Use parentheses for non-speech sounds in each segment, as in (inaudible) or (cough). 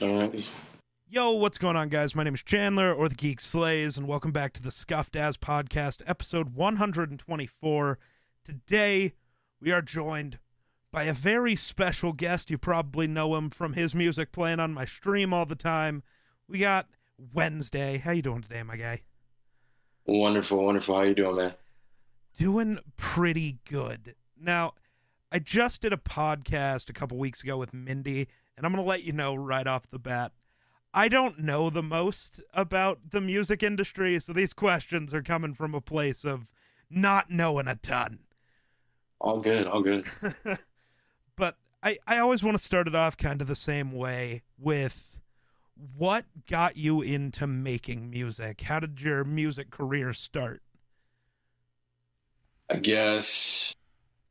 Right. Yo, what's going on, guys? My name is Chandler, or the Geek Slays, and welcome back to the Scuffed As Podcast, episode 124. Today, we are joined by a very special guest. You probably know him from his music playing on my stream all the time. We got Whensday. How you doing today, my guy? Wonderful, wonderful. How you doing, man? Doing pretty good. Now, I just did a podcast a couple weeks ago with Mindy, and I'm going to let you know right off the bat. I don't know the most about the music industry, so these questions are coming from a place of not knowing a ton. All good, all good. (laughs) but I, I always want to start it off kind of the same way with what got you into making music? How did your music career start? I guess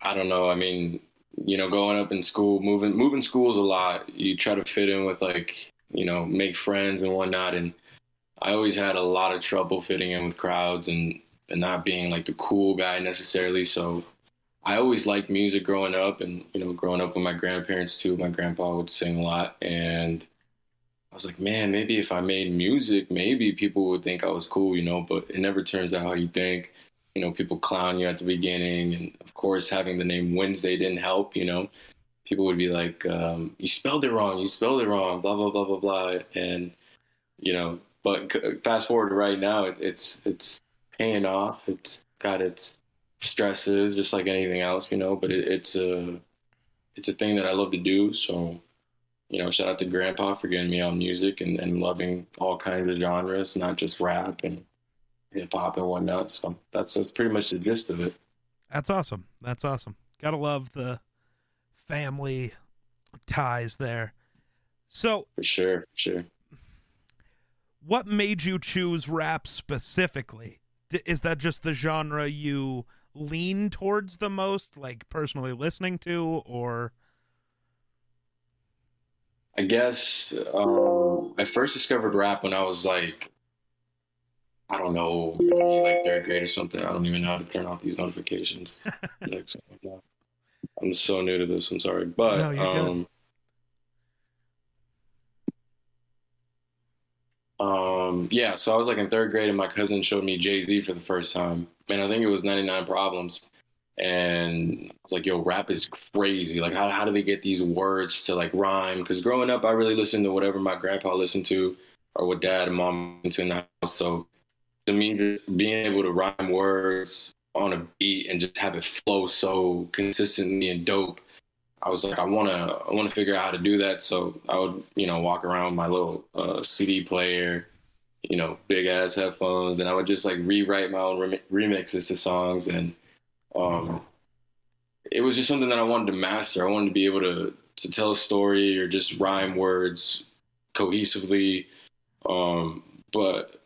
I don't know. I mean, you know, going up in school, moving moving schools a lot. You try to fit in with like, you know, make friends and whatnot. And I always had a lot of trouble fitting in with crowds and and not being like the cool guy necessarily. So I always liked music growing up, and you know, growing up with my grandparents too. My grandpa would sing a lot, and I was like, man, maybe if I made music, maybe people would think I was cool, you know. But it never turns out how you think you know, people clown you at the beginning. And of course, having the name Whensday didn't help, you know. People would be like, um, you spelled it wrong, you spelled it wrong, blah, blah, blah, blah, blah. And, you know, but fast forward to right now, it, it's, it's paying off. It's got its stresses just like anything else, you know, but it, it's a, it's a thing that I love to do. So, you know, shout out to grandpa for getting me on music and, and loving all kinds of genres, not just rap and hip hop and whatnot. So that's that's pretty much the gist of it. That's awesome. That's awesome. Gotta love the family ties there. So for sure, for sure. What made you choose rap specifically? Is that just the genre you lean towards the most, like personally listening to, or? I guess um, I first discovered rap when I was like I don't know, like third grade or something. I don't even know how to turn off these notifications. (laughs) I'm so new to this. I'm sorry, but no, um, um, yeah. So I was like in third grade, and my cousin showed me Jay Z for the first time, and I think it was 99 Problems. And I was like, "Yo, rap is crazy! Like, how how do they get these words to like rhyme?" Because growing up, I really listened to whatever my grandpa listened to, or what dad and mom listened to in the house. So to me, being able to rhyme words on a beat and just have it flow so consistently and dope. I was like, I want to, I want to figure out how to do that. So I would, you know, walk around with my little uh, CD player, you know, big ass headphones, and I would just like rewrite my own rem- remixes to songs, and um, it was just something that I wanted to master. I wanted to be able to to tell a story or just rhyme words cohesively. Um, but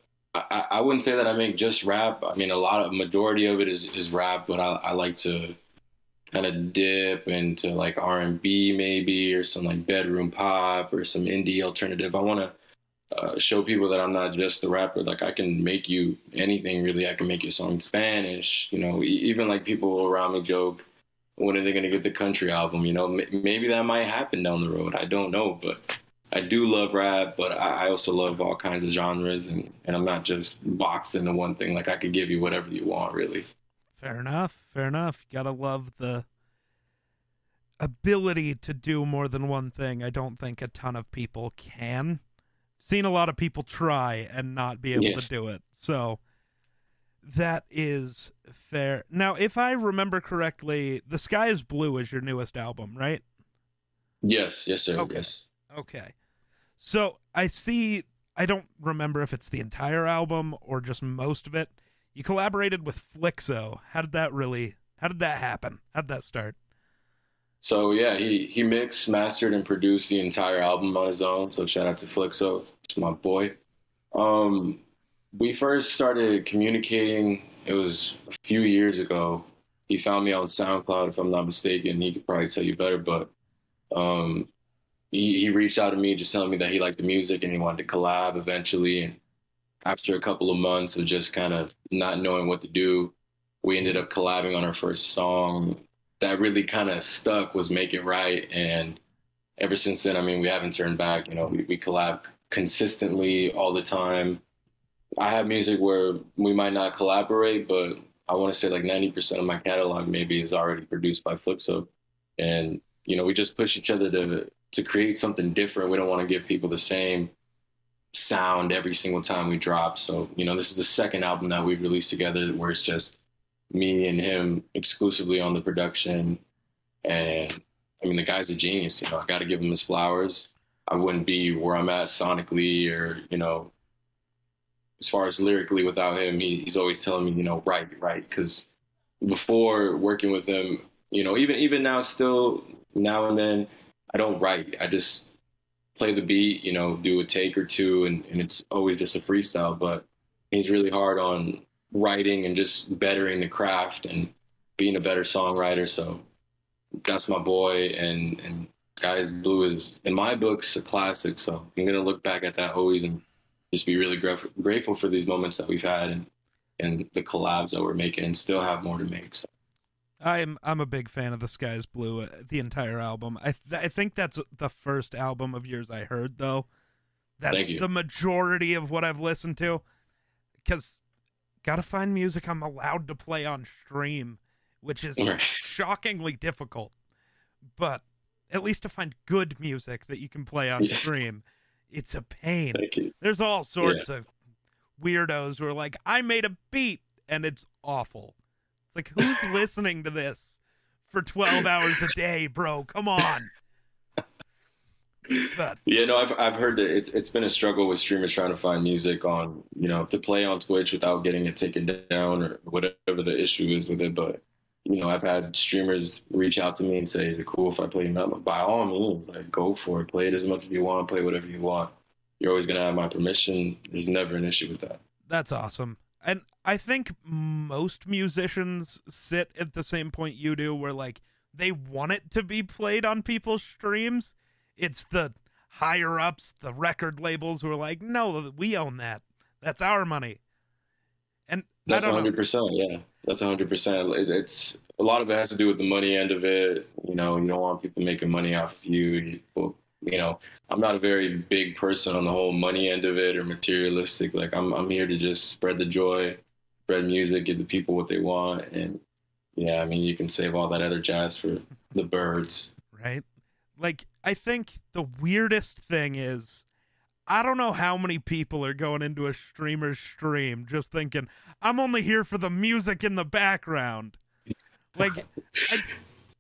I, I wouldn't say that I make just rap. I mean, a lot of majority of it is, is rap, but I, I like to kind of dip into like R and B maybe, or some like bedroom pop, or some indie alternative. I want to uh, show people that I'm not just the rapper. Like I can make you anything really. I can make you a song in Spanish. You know, even like people around me joke, when are they going to get the country album? You know, maybe that might happen down the road. I don't know, but I do love rap, but I also love all kinds of genres, and, and I'm not just boxed into one thing. Like I could give you whatever you want, really. Fair enough. Fair enough. You gotta love the ability to do more than one thing. I don't think a ton of people can. Seen a lot of people try and not be able yes. to do it. So that is fair. Now, if I remember correctly, The Sky is Blue is your newest album, right? Yes, yes, sir. Okay. Yes. Okay. So I see. I don't remember if it's the entire album or just most of it. You collaborated with Flixo. How did that really? How did that happen? How did that start? So yeah, he he mixed, mastered, and produced the entire album on his own. So shout out to Flixo, it's my boy. Um, we first started communicating. It was a few years ago. He found me on SoundCloud, if I'm not mistaken. He could probably tell you better, but um, he, he reached out to me just telling me that he liked the music and he wanted to collab eventually. And after a couple of months of just kind of not knowing what to do, we ended up collabing on our first song. That really kind of stuck was "Make It Right," and ever since then, I mean, we haven't turned back. You know, we, we collab consistently all the time. I have music where we might not collaborate, but I want to say like 90% of my catalog maybe is already produced by Flixo. And, you know, we just push each other to, to create something different. We don't want to give people the same sound every single time we drop. So, you know, this is the second album that we've released together where it's just me and him exclusively on the production. And I mean, the guy's a genius. You know, I got to give him his flowers. I wouldn't be where I'm at sonically or, you know, as far as lyrically without him. He, he's always telling me, you know, write, write. Because before working with him, you know, even even now, still now and then, I don't write. I just play the beat, you know, do a take or two, and, and it's always just a freestyle. But he's really hard on writing and just bettering the craft and being a better songwriter. So that's my boy, and and is Blue is in my books a classic. So I'm gonna look back at that always and just be really grateful grateful for these moments that we've had and and the collabs that we're making, and still have more to make. So. I'm I'm a big fan of the Sky's Blue, uh, the entire album. I th- I think that's the first album of yours I heard though. That's the majority of what I've listened to, because gotta find music I'm allowed to play on stream, which is shockingly difficult. But at least to find good music that you can play on yeah. stream, it's a pain. There's all sorts yeah. of weirdos who are like, I made a beat and it's awful. It's like, who's listening to this for 12 hours a day, bro? Come on. But, yeah, no, I've I've heard that it's it's been a struggle with streamers trying to find music on you know to play on Twitch without getting it taken down or whatever the issue is with it. But you know, I've had streamers reach out to me and say, "Is it cool if I play metal?" By all means, like go for it. Play it as much as you want. Play whatever you want. You're always gonna have my permission. There's never an issue with that. That's awesome. And I think most musicians sit at the same point you do, where like they want it to be played on people's streams. It's the higher ups, the record labels who are like, "No, we own that. That's our money." And that's hundred percent. Yeah, that's hundred percent. It's a lot of it has to do with the money end of it. You know, you don't want people making money off of you. You know, I'm not a very big person on the whole money end of it or materialistic. Like I'm, I'm here to just spread the joy, spread music, give the people what they want, and yeah, I mean, you can save all that other jazz for the birds. Right. Like I think the weirdest thing is I don't know how many people are going into a streamer's stream just thinking, I'm only here for the music in the background. Like, I,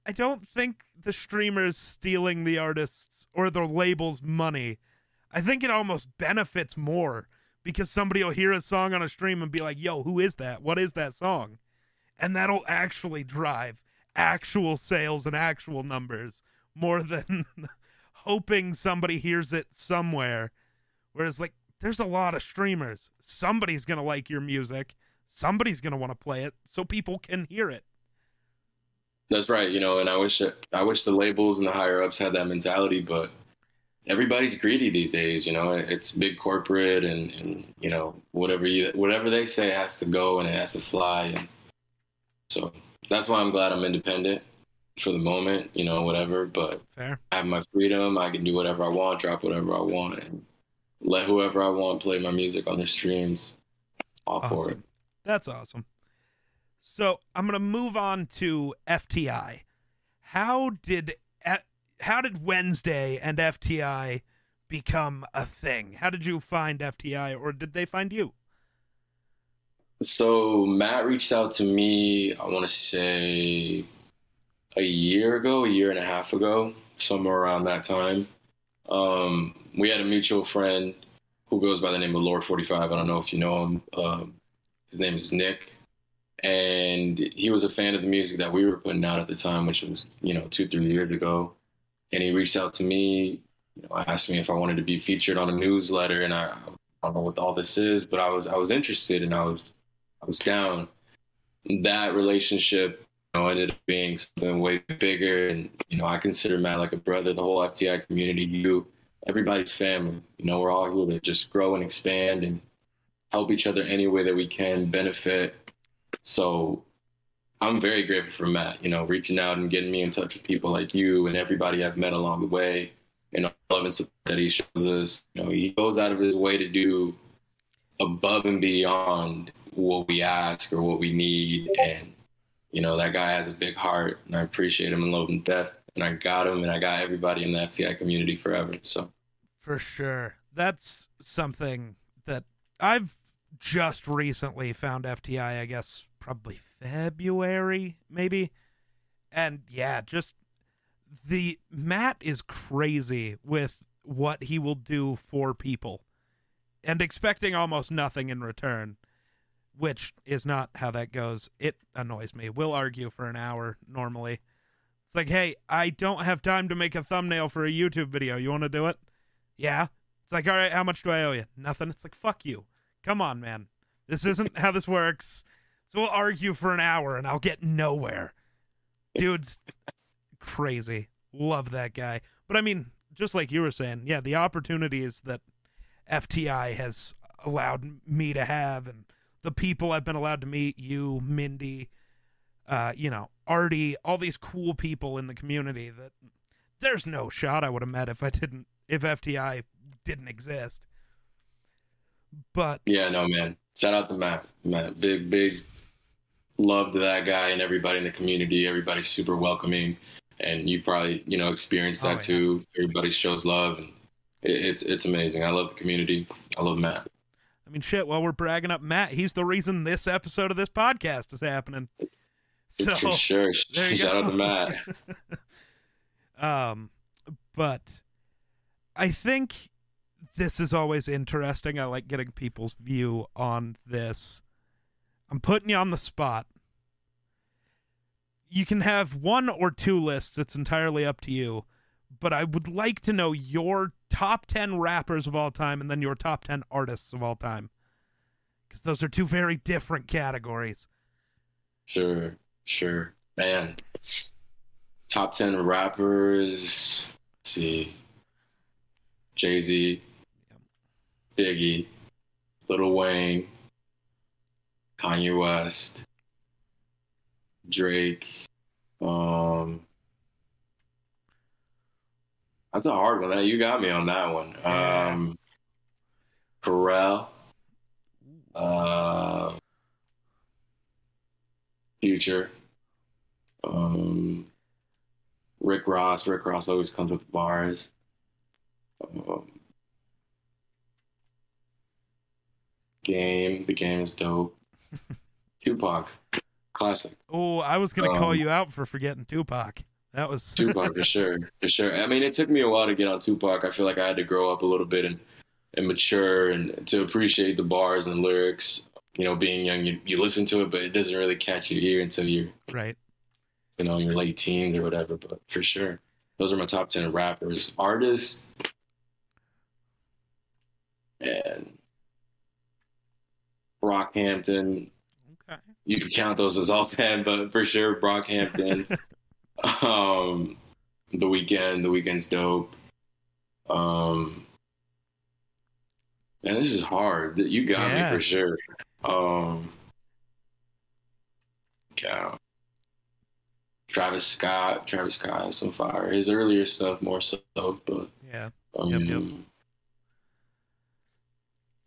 I don't think the streamers stealing the artists or the label's money. I think it almost benefits more because somebody will hear a song on a stream and be like, yo, who is that? What is that song? And that'll actually drive actual sales and actual numbers more than (laughs) hoping somebody hears it somewhere Whereas, like, there's a lot of streamers. Somebody's going to like your music. Somebody's going to want to play it so people can hear it. That's right. You know, and I wish I wish the labels and the higher ups had that mentality, but everybody's greedy these days. You know, it's big corporate, and, and you know whatever you whatever they say has to go and it has to fly. And so that's why I'm glad I'm independent for the moment. You know, whatever. But Fair. I have my freedom. I can do whatever I want, drop whatever I want, and let whoever I want play my music on their streams. All awesome. for it. That's awesome. So I'm gonna move on to FTI. How did how did Whensday and FTI become a thing? How did you find FTI, or did they find you? So Matt reached out to me. I want to say a year ago, a year and a half ago, somewhere around that time. Um, we had a mutual friend who goes by the name of Lord 45. I don't know if you know him. Um, his name is Nick. And he was a fan of the music that we were putting out at the time, which was, you know, two, three years ago. And he reached out to me, you know, asked me if I wanted to be featured on a newsletter. And I, I don't know what all this is, but I was, I was interested and I was, I was down. That relationship you know, ended up being something way bigger. And, you know, I consider Matt like a brother, the whole FTI community, you, everybody's family. You know, we're all here to just grow and expand and help each other any way that we can benefit. So I'm very grateful for Matt, you know, reaching out and getting me in touch with people like you and everybody I've met along the way. and support that he shows us. You know, he goes out of his way to do above and beyond what we ask or what we need. And, you know, that guy has a big heart and I appreciate him and love him to death. And I got him and I got everybody in the FTI community forever. So for sure. That's something that I've just recently found FTI, I guess probably February, maybe. And yeah, just the Matt is crazy with what he will do for people and expecting almost nothing in return, which is not how that goes. It annoys me. We'll argue for an hour normally. It's like, hey, I don't have time to make a thumbnail for a YouTube video. You want to do it? Yeah. It's like, all right, how much do I owe you? Nothing. It's like, fuck you. Come on, man. This isn't how this works. So we'll argue for an hour and I'll get nowhere. Dude's crazy. Love that guy. But I mean, just like you were saying, yeah, the opportunities that FTI has allowed me to have and the people I've been allowed to meet, you, Mindy, uh, you know, Artie, all these cool people in the community that there's no shot I would have met if I didn't if FTI didn't exist. But yeah, no man. Shout out to Matt. Matt, big big love to that guy and everybody in the community. Everybody's super welcoming, and you probably you know experienced that oh, yeah. too. Everybody shows love, and it, it's it's amazing. I love the community. I love Matt. I mean, shit. While we're bragging up Matt, he's the reason this episode of this podcast is happening. So For sure. (laughs) Shout go. out to Matt. (laughs) um, but I think this is always interesting. I like getting people's view on this. I'm putting you on the spot. You can have one or two lists, it's entirely up to you. But I would like to know your top 10 rappers of all time and then your top 10 artists of all time. Because those are two very different categories. Sure, sure. Man. Top 10 rappers. Let's see. Jay Z, Biggie, Lil Wayne, Kanye West, Drake. Um, that's a hard one. You got me on that one. Um, Pharrell, uh, Future, um, Rick Ross. Rick Ross always comes with bars. Um, game. The game is dope. (laughs) Tupac, classic. Oh, I was gonna um, call you out for forgetting Tupac. That was (laughs) Tupac for sure, for sure. I mean, it took me a while to get on Tupac. I feel like I had to grow up a little bit and and mature and to appreciate the bars and lyrics. You know, being young, you, you listen to it, but it doesn't really catch your ear until you're right. You know, in your late teens or whatever. But for sure, those are my top ten rappers. Artists, and Brockhampton. Okay. You can count those as all ten, but for sure Brockhampton. (laughs) um, the Weeknd, The Weeknd's dope. Um, and this is hard. You got yeah. me for sure. Um, yeah. Travis Scott. Travis Scott is some fire. His earlier stuff more so, but yeah. Um, yep, yep.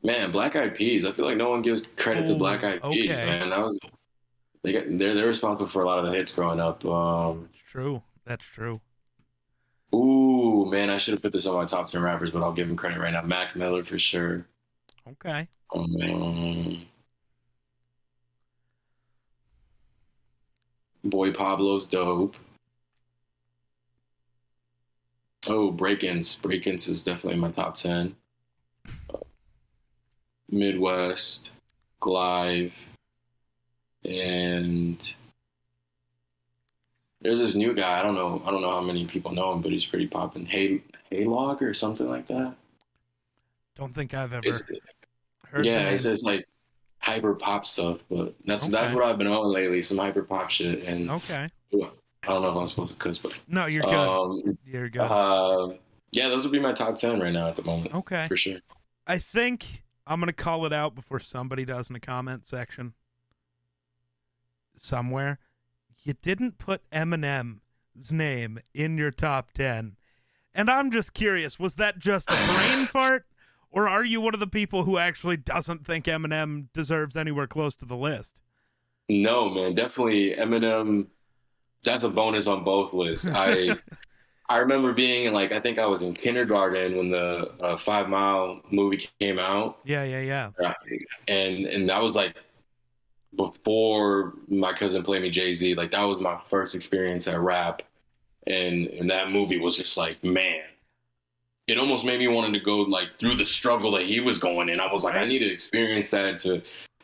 Man, Black Eyed Peas. I feel like no one gives credit to Black Eyed okay. Peas. Man, that was they get they're they're responsible for a lot of the hits growing up. Um, That's true. That's true. Ooh, man, I should have put this on my top ten rappers, but I'll give him credit right now. Mac Miller for sure. Okay. Um, Boy Pablo's dope. Oh, Brakence. Brakence is definitely my top ten. (laughs) Midwest, glaive, and there's this new guy. I don't know. I don't know how many people know him, but he's pretty popping. Hay Haylog or something like that. Don't think I've ever it's, heard. Yeah, it's just like hyper pop stuff, but that's okay. that's what I've been on lately. Some hyper pop shit. And okay. I don't know if I'm supposed to cuss, but no, you're good. Um, you're good. Uh, yeah, those would be my top ten right now at the moment. Okay, for sure. I think I'm gonna call it out before somebody does in the comment section somewhere. You didn't put Eminem's name in your top ten. And I'm just curious, was that just a brain (laughs) fart? Or are you one of the people who actually doesn't think Eminem deserves anywhere close to the list? No, man, definitely Eminem. That's a bonus on both lists. I (laughs) I remember being in like I think I was in kindergarten when the uh, Five Mile movie came out. Yeah, yeah, yeah. And and that was like before my cousin played me Jay Z. Like that was my first experience at rap, and and that movie was just like man. It almost made me wanted to go like through the struggle that he was going in. I was like, I need to experience that to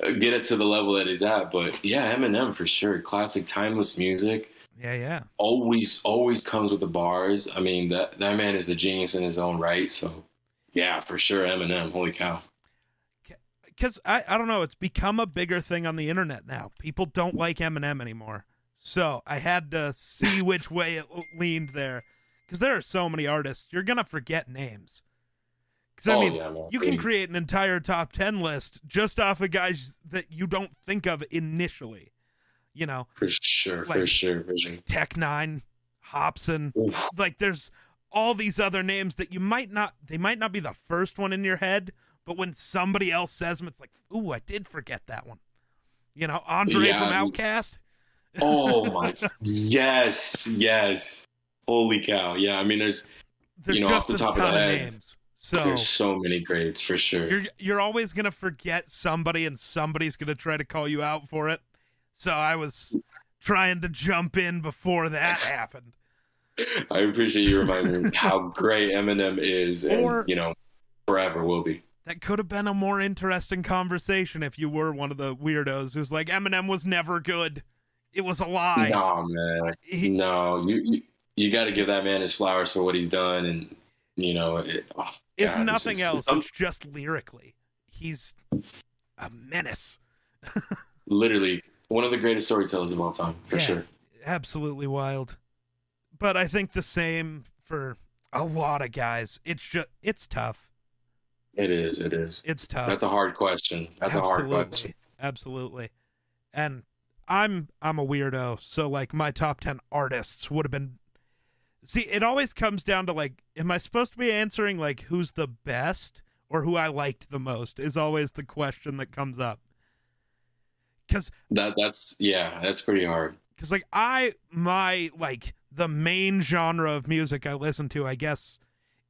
uh, get it to the level that he's at. But yeah, Eminem for sure, classic, timeless music. Yeah, yeah. Always, always comes with the bars. I mean, that that man is a genius in his own right. So, yeah, for sure, Eminem. Holy cow! Because I, I don't know, it's become a bigger thing on the internet now. People don't like Eminem anymore. So I had to see (laughs) which way it leaned there. Because there are so many artists, you're gonna forget names. Because I Oh, mean, yeah, you can create an entire top ten list just off of guys that you don't think of initially. You know, for sure, for sure, for sure. Tech Nine, Hopsin, Oof. like there's all these other names that you might not they might not be the first one in your head, but when somebody else says them, it's like, ooh, I did forget that one. You know, Andre Yeah, from OutKast. Oh my, (laughs) yes, yes. Holy cow! Yeah, I mean, there's There's you know, off the top of ton the of head, names. So there's so many grades for sure. you're you're always gonna forget somebody, and somebody's gonna try to call you out for it. So I was trying to jump in before that happened. I appreciate you reminding me how great Eminem is, and Or- you know, forever will be. That could have been a more interesting conversation if you were one of the weirdos who's like Eminem was never good. It was a lie. No, man. He- No, you you, you got to give that man his flowers for what he's done, and you know, it, oh, if God, nothing else, some- it's just lyrically. He's a menace. (laughs) literally one of the greatest storytellers of all time, for Yeah. sure. Absolutely wild. But I think the same for a lot of guys. It's just it's tough. It is. It is. It's tough. That's a hard question. That's a hard question. Absolutely. And I'm I'm a weirdo, so like my top 10 artists would have been See, it always comes down to like am I supposed to be answering like who's the best or who I liked the most is always the question that comes up. Cuz That that's yeah, that's pretty hard. cuz like I my like the main genre of music I listen to, I guess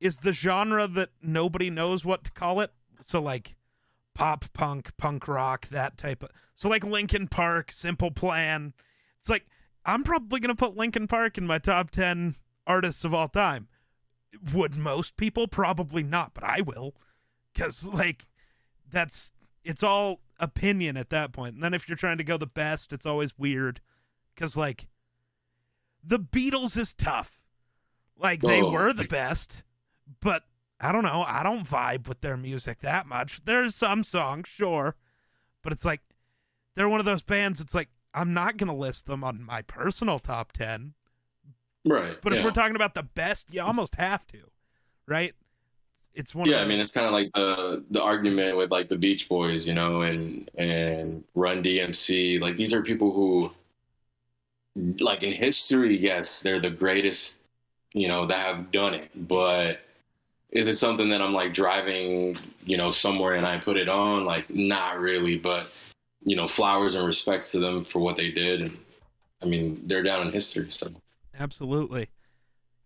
is the genre that nobody knows what to call it. So like pop punk, punk rock, that type of. So like Linkin Park, Simple Plan. It's like I'm probably going to put Linkin Park in my top 10 artists of all time. Would most people probably not, but I will cuz like that's it's all opinion at that point. And then if you're trying to go the best, it's always weird cuz like the Beatles is tough. Like they Oh. were the best, but I don't know. I don't vibe with their music that much. There's some songs, sure, but it's like they're one of those bands. It's like I'm not gonna list them on my personal top ten, Right. but yeah. if we're talking about the best, you almost have to, right? It's one. yeah, I mean, it's kind of like the the argument with like the Beach Boys, you know, and and Run DMC. Like these are people who, like in history, yes, they're the greatest, you know, that have done it. But is it something that I'm like driving, you know, somewhere and I put it on? Like, not really. But you know, flowers and respects to them for what they did, and I mean, they're down in history. So Absolutely.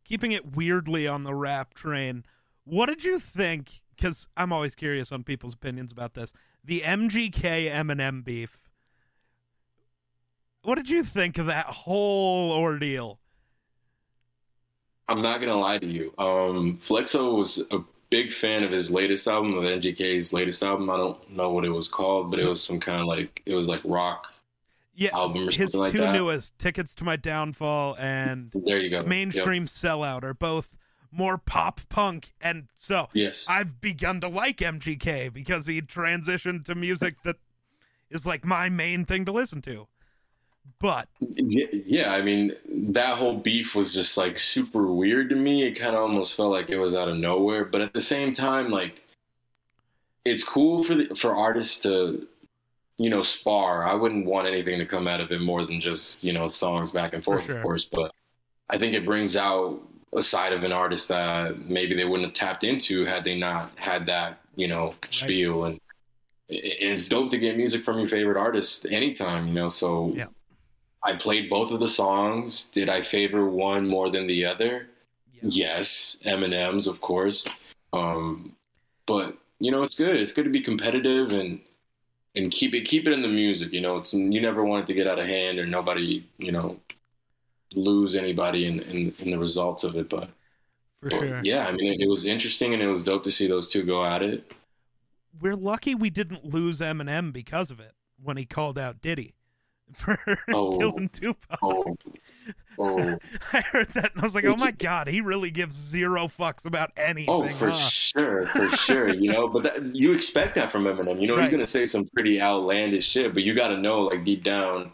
Keeping it weirdly on the rap train, what did you think? Because I'm always curious on people's opinions about this. The MGK Eminem beef. What did you think of that whole ordeal? I'm not gonna lie to you. Um, Flexo was a big fan of his latest album, of MGK's latest album. I don't know what it was called, but it was some kind of like it was like rock. Yeah, Album or his something like two that. newest, "Tickets to My Downfall" and There you go. "Mainstream Sellout," are both more pop punk, and so Yes. I've begun to like MGK because he transitioned to music that is like my main thing to listen to. But Yeah, I mean that whole beef was just like super weird to me. It kind of almost felt like it was out of nowhere, but at the same time, like it's cool for the, for artists to you know spar. I wouldn't want anything to come out of it more than just you know songs back and forth, sure. of course. But I think it brings out a side of an artist that maybe they wouldn't have tapped into had they not had that you know spiel. And it's dope to get music from your favorite artist anytime you know? So yeah. i played both of the songs. Did i favor one more than the other? Yeah. yes. Eminem's of course. Um, but you know it's good. It's good to be competitive and and keep it keep it in the music you know? It's you never want it to get out of hand or nobody you know lose anybody in, in, in the results of it. But, for but, sure, yeah, I mean, it, it, was interesting and it was dope to see those two go at it. We're lucky we didn't lose Eminem because of it when he called out Diddy (laughs) for oh, killing Tupac. Oh, oh. (laughs) I heard that and I was like, oh my god, he really gives zero fucks about oh, anything. Oh, for huh? sure, for sure. You know, but that, you expect that from Eminem. You know, right. he's gonna say some pretty outlandish shit, but you got to know, like deep down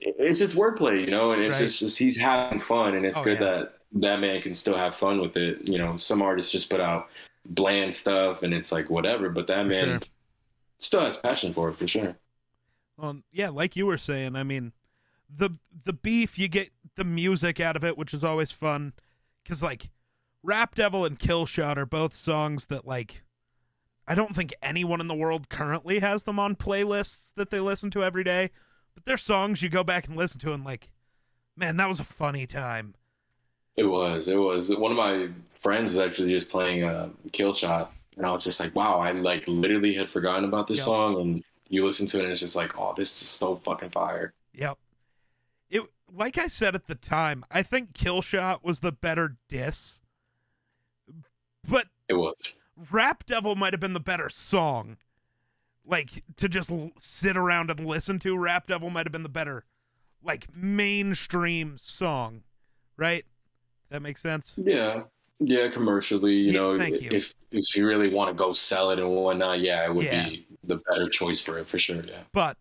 it's just wordplay, you know, and it's right. just, just, he's having fun, and it's oh, good yeah. that that man can still have fun with it. You know, some artists just put out bland stuff, and it's like whatever, but that for man sure. still has passion for it for sure. Well, yeah, like you were saying, I mean, the the beef you get the music out of it, which is always fun, because like Rap Devil and Kill Shot are both songs that like. I don't think anyone in the world currently has them on playlists that they listen to every day but there's songs you go back and listen to and like, man, that was a funny time. It was. It was. One of my friends was actually just playing a uh, Kill Shot, and I was just like, wow, I like literally had forgotten about this yep. song, and you listen to it, and it's just like, oh, this is so fucking fire. Yep. It like I said at the time, I think Kill Shot was the better diss, but it was. Rap Devil might have been the better song like to just l- sit around and listen to. Rap Devil might have been the better, like mainstream song, right? That makes sense. Yeah, yeah. Commercially, you yeah, know, thank you. if if you really want to go sell it and whatnot, yeah, it would yeah. be the better choice for it for sure. Yeah, but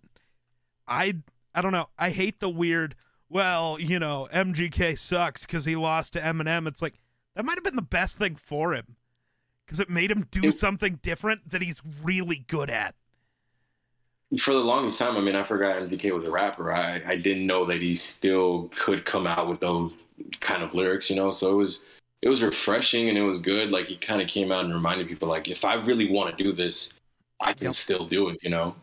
I I don't know. I hate the weird. Well, you know, MGK sucks because he lost to Eminem. It's like that might have been the best thing for him because it made him do it, something different that he's really good at for the longest time, I mean, I forgot MGK was a rapper. I, I didn't know that he still could come out with those kind of lyrics, you know. So it was it was refreshing and it was good. Like he kind of came out and reminded people, like, if I really want to do this, I can yep. still do it, you know.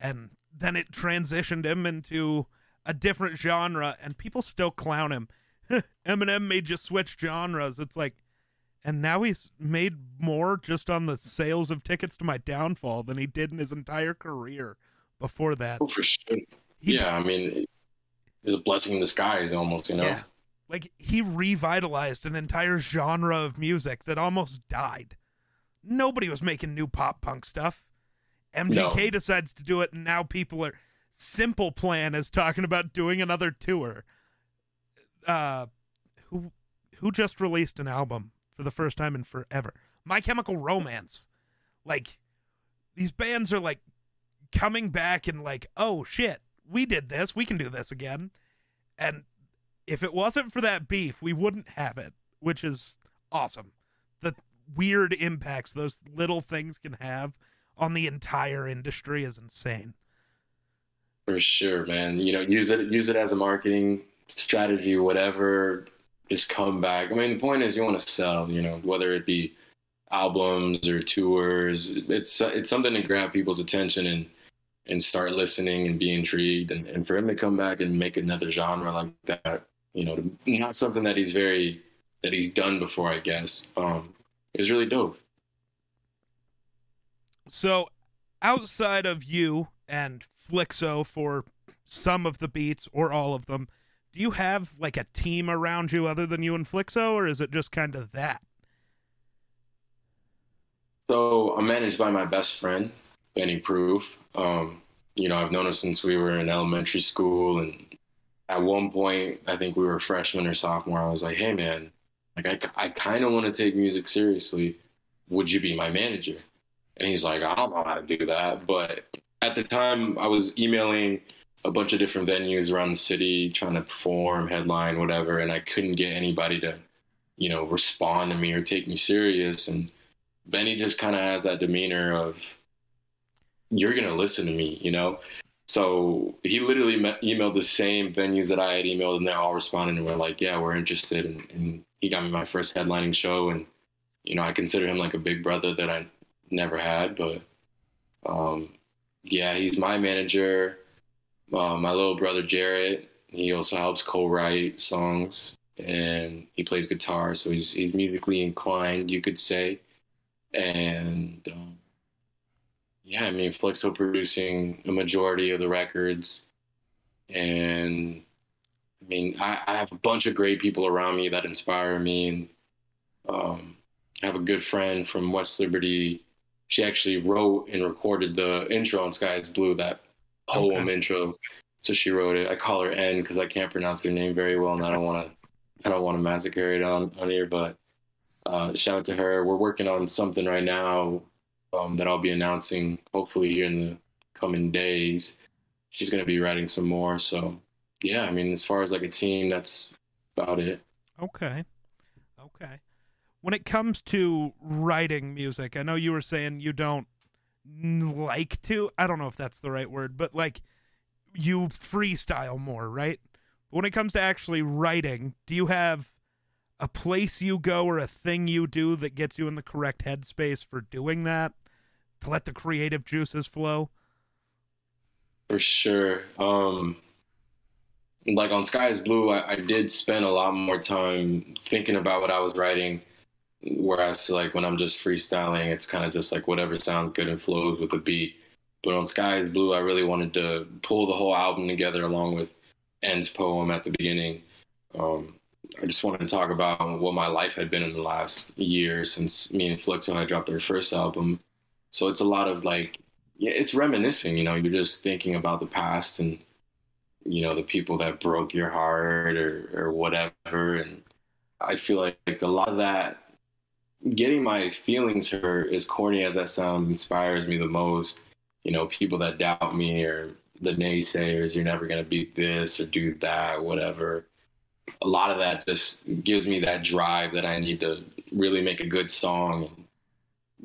And then it transitioned him into a different genre, and people still clown him. (laughs) Eminem made you switch genres. It's like and now he's made more just on the sales of tickets to my downfall than he did in his entire career before that. Oh, for sure. He, yeah, I mean, it's a blessing in disguise, almost. You know. Yeah. Like he revitalized an entire genre of music that almost died. Nobody was making new pop punk stuff. MGK no. decides to do it, and now people are. Simple Plan is talking about doing another tour. Uh, who who just released an album? For the first time in forever. My Chemical Romance. Like these bands are like coming back and like, "Oh shit, we did this. We can do this again." And if it wasn't for that beef, we wouldn't have it, which is awesome. The weird impacts those little things can have on the entire industry is insane. For sure, man. You know, use it use it as a marketing strategy, whatever just come back. I mean, the point is you want to sell, you know, whether it be albums or tours. It's it's something to grab people's attention and and start listening and be intrigued. And, and for him to come back and make another genre like that, you know, not something that he's very that he's done before, I guess, um, is really dope. So, outside of you and Flixo for some of the beats or all of them, do you have like a team around you other than you and Flixo, or is it just kind of that? So I'm managed by my best friend, Benny Proof. Um, you know, I've known him since we were in elementary school, and at one point, I think we were freshman or sophomore. I was like, "Hey, man, like I, I kind of want to take music seriously. Would you be my manager?" And he's like, "I don't know how to do that," but at the time, I was emailing a bunch of different venues around the city trying to perform, headline, whatever, and I couldn't get anybody to, you know, respond to me or take me serious. And Benny just kind of has that demeanor of, you're gonna listen to me, you know. So he literally emailed the same venues that I had emailed, and they all responded and were like, "Yeah, we're interested." And, and he got me my first headlining show, and you know, I consider him like a big brother that I never had, but um, yeah, he's my manager. Uh, my little brother Jarrett, he also helps co-write songs, and he plays guitar, so he's he's musically inclined, you could say. And um, yeah, I mean, Flexo producing a majority of the records. And I mean, I, I, have a bunch of great people around me that inspire me. And um, I have a good friend from West Liberty. She actually wrote and recorded the intro on Sky is Blue, that poem okay. intro. So she wrote it. I call her N because I can't pronounce her name very well, and I don't want to. I don't want to massacre it on, on here, but uh, shout out to her. We're working on something right now um, that I'll be announcing hopefully here in the coming days. She's going to be writing some more. So, yeah, I mean, as far as like a team, that's about it. Okay. Okay. When it comes to writing music, I know you were saying you don't like to. I don't know if that's the right word, but like you freestyle more, right? When it comes to actually writing, do you have a place you go or a thing you do that gets you in the correct headspace for doing that to let the creative juices flow for sure um like on sky is blue I, I did spend a lot more time thinking about what i was writing whereas like when i'm just freestyling it's kind of just like whatever sounds good and flows with the beat but on sky is blue i really wanted to pull the whole album together along with N's poem at the beginning um, I just wanted to talk about what my life had been in the last year since me and Flexo had dropped our first album. So it's a lot of like, yeah, it's reminiscing. You know, you're just thinking about the past and you know the people that broke your heart or or whatever. And I feel like, like a lot of that, getting my feelings hurt, as corny as that sounds, inspires me the most. You know, people that doubt me or the naysayers, you're never gonna beat this or do that, whatever a lot of that just gives me that drive that I need to really make a good song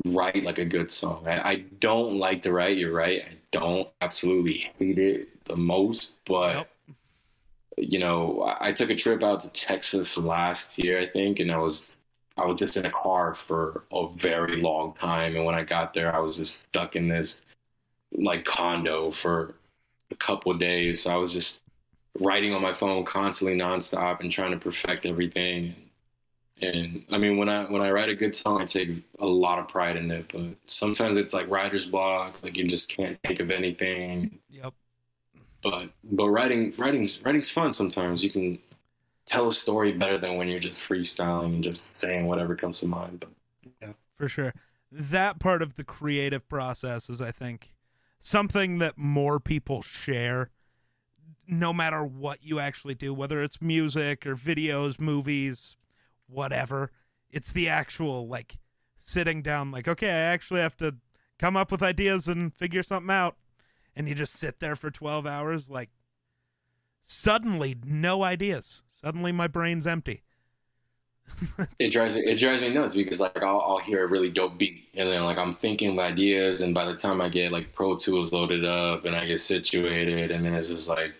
and write like a good song. I, I don't like to write, you're right. I don't absolutely hate it the most, but yep. you know, I, I took a trip out to Texas last year, I think, and I was I was just in a car for a very long time. And when I got there, I was just stuck in this like condo for a couple days. So I was just writing on my phone constantly nonstop and trying to perfect everything. And I mean, when I when I write a good song, I take a lot of pride in it. But sometimes it's like writer's block, like you just can't think of anything. Yep. But but writing writing's writing's fun. Sometimes you can tell a story better than when you're just freestyling and just saying whatever comes to mind. But yeah, for sure, that part of the creative process is, I think, something that more people share no matter what you actually do, whether it's music or videos, movies, whatever. It's the actual like sitting down, like, okay, I actually have to come up with ideas and figure something out. And you just sit there for 12 hours, like, suddenly no ideas. Suddenly my brain's empty. (laughs) it drives me it drives me nuts because like I'll, I'll, hear a really dope beat and then like I'm thinking of ideas and by the time I get like Pro Tools loaded up and I get situated and then it's just like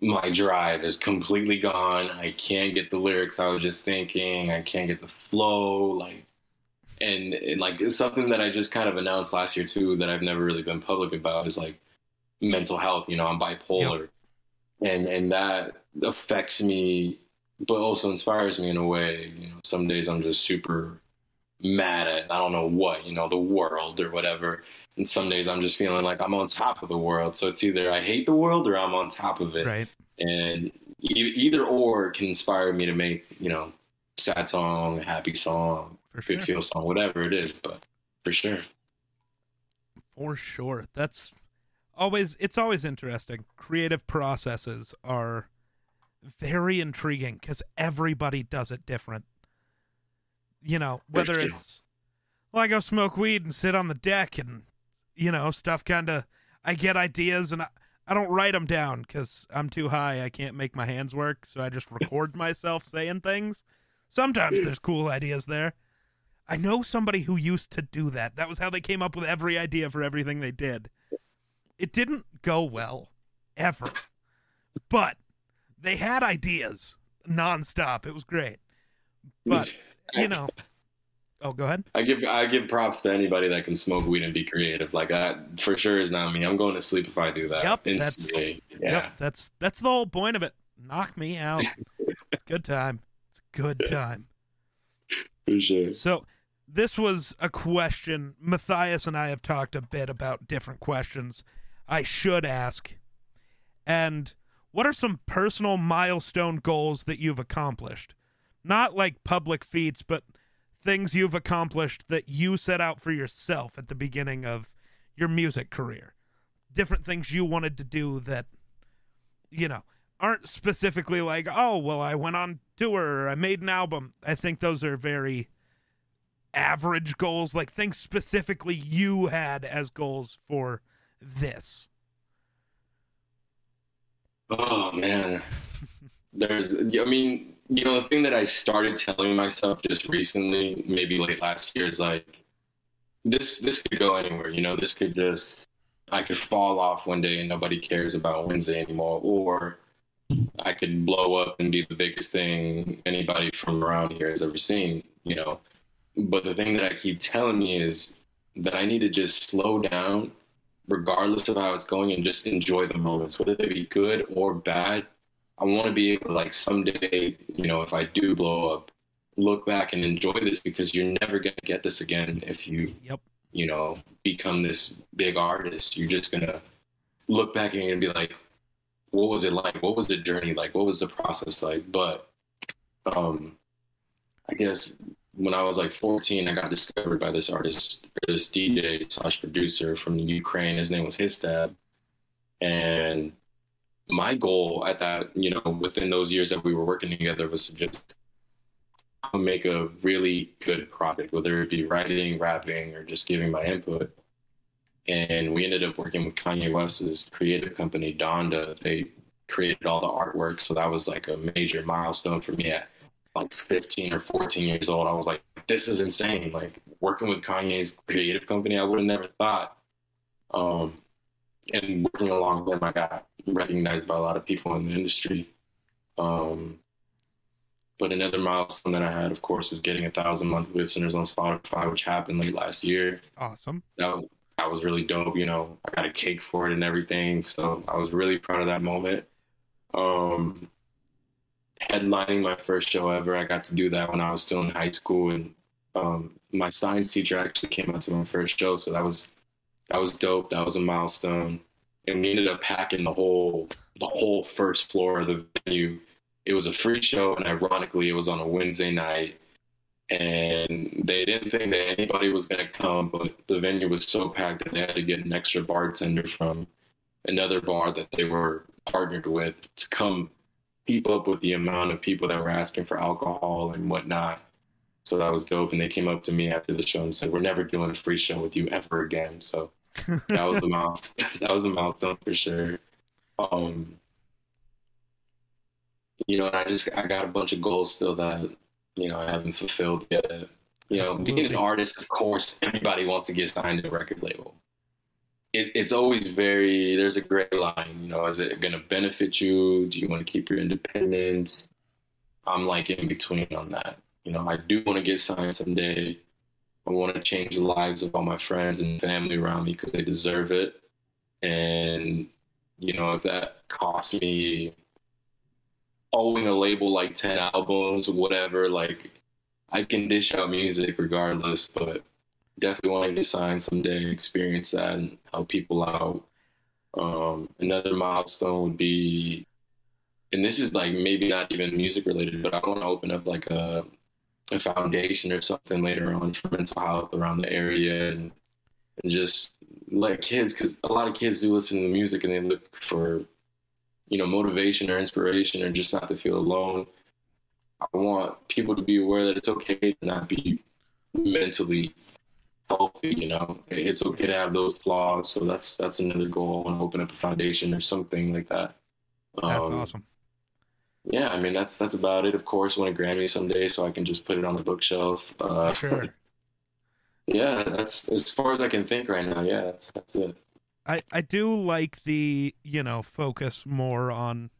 my drive is completely gone. I can't get the lyrics I was just thinking. I can't get the flow. Like, and, and like something that I just kind of announced last year too that I've never really been public about is like mental health. You know, I'm bipolar, yep. And and that affects me, but also inspires me in a way. You know, some days I'm just super mad at I don't know what, you know, the world or whatever. And some days I'm just feeling like I'm on top of the world. So it's either I hate the world or I'm on top of it. Right. And e- either or can inspire me to make, you know, sad song, happy song, for good feel song, whatever it is. But for sure. For sure. That's always, it's always interesting. Creative processes are very intriguing because everybody does it different. You know, whether it's, well, I go smoke weed and sit on the deck and you know, stuff kind of, I get ideas and I, I don't write them down because I'm too high. I can't make my hands work. So I just record (laughs) myself saying things. Sometimes there's cool ideas there. I know somebody who used to do that. That was how they came up with every idea for everything they did. It didn't go well ever. But they had ideas nonstop. It was great. But, (laughs) you know, oh, go ahead. I give I give props to anybody that can smoke weed and be creative. Like that for sure is not me. I'm going to sleep if I do that. Yep, that's- yeah. Yep, that's that's the whole point of it. Knock me out. it's a good time. It's a good time. for sure. So this was a question. Matthias and I have talked a bit about different questions I should ask. And what are some personal milestone goals that you've accomplished? Not like public feats, but things you've accomplished that you set out for yourself at the beginning of your music career. Different things you wanted to do that, you know, aren't specifically like, oh, well, I went on tour or I made an album. I think those are very average goals, like things specifically you had as goals for this. Oh man, there's. I mean, you know, the thing that I started telling myself just recently, maybe late last year, is like, this this could go anywhere. You know, this could just I could fall off one day and nobody cares about Whensday anymore, or I could blow up and be the biggest thing anybody from around here has ever seen. You know, but the thing that I keep telling me is that I need to just slow down regardless of how it's going and just enjoy the moments, whether they be good or bad. I want to be able to like someday, you know, if I do blow up, look back and enjoy this because you're never gonna get this again if you, Yep. you know, become this big artist. You're just gonna look back and you're gonna be like, what was it like? What was the journey like? What was the process like? But um I guess when I was like 14, I got discovered by this artist, this DJ slash producer from Ukraine. His name was Histab. And my goal at that, you know, within those years that we were working together was to just make a really good product, whether it be writing, rapping, or just giving my input. And we ended up working with Kanye West's creative company, Donda. They created all the artwork. So that was like a major milestone for me at like 15 or 14 years old. I was like, this is insane. Like working with Kanye's creative company, I would have never thought. Um, and working along with him, I got recognized by a lot of people in the industry. Um, but another milestone that I had, of course, was getting a thousand month listeners on Spotify, which happened late last year. Awesome. That was, that was really dope. You know, I got a cake for it and everything. So I was really proud of that moment. Um, headlining my first show ever, I got to do that when I was still in high school, and um, my science teacher actually came out to my first show. So that was that was dope. That was a milestone. And we ended up packing the whole the whole first floor of the venue. It was a free show, and ironically, it was on a Wednesday night. And they didn't think that anybody was going to come, but the venue was so packed that they had to get an extra bartender from another bar that they were partnered with to come keep up with the amount of people that were asking for alcohol and whatnot. So that was dope. And they came up to me after the show and said, "We're never doing a free show with you ever again." So (laughs) that was the milestone. (laughs) that was a milestone for sure. Um, you know, I just I got a bunch of goals still that you know I haven't fulfilled yet. You know, being an artist, of course, everybody wants to get signed to a record label. It, it's always very there's a gray line. You know, is it going to benefit you? Do you want to keep your independence? I'm like in between on that. You know, I do want to get signed someday. I want to change the lives of all my friends and family around me because they deserve it. And, you know, if that costs me owing a label like 10 albums, or whatever, like, I can dish out music regardless, but definitely want to signed someday, experience that, and help people out. Um, another milestone would be, and this is like maybe not even music related, but I want to open up like a a foundation or something later on for mental health around the area and and just let kids because a lot of kids do listen to music and they look for you know motivation or inspiration or just not to feel alone i want people to be aware that it's okay to not be mentally healthy you know it's okay to have those flaws so that's that's another goal i want to open up a foundation or something like that That's Um, awesome. yeah, I mean that's that's about it. Of course, win a Grammy someday, so I can just put it on the bookshelf. Uh, Sure. Yeah, that's as far as I can think right now. Yeah, that's, that's it. I I do like the you know focus more on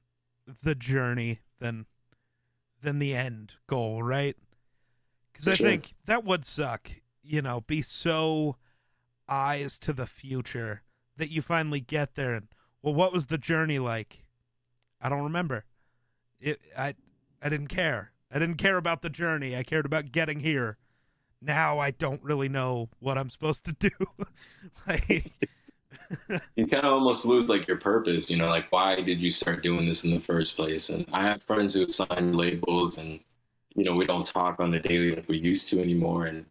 the journey than than the end goal, right? Because I sure. think that would suck. You know, be so eyes to the future that you finally get there and well, what was the journey like? I don't remember. It I I didn't care. I didn't care about the journey. I cared about getting here. Now I don't really know what I'm supposed to do. (laughs) like (laughs) you kind of almost lose like your purpose, you know, like why did you start doing this in the first place? And I have friends who've signed labels and, you know, we don't talk on the daily like we used to anymore. And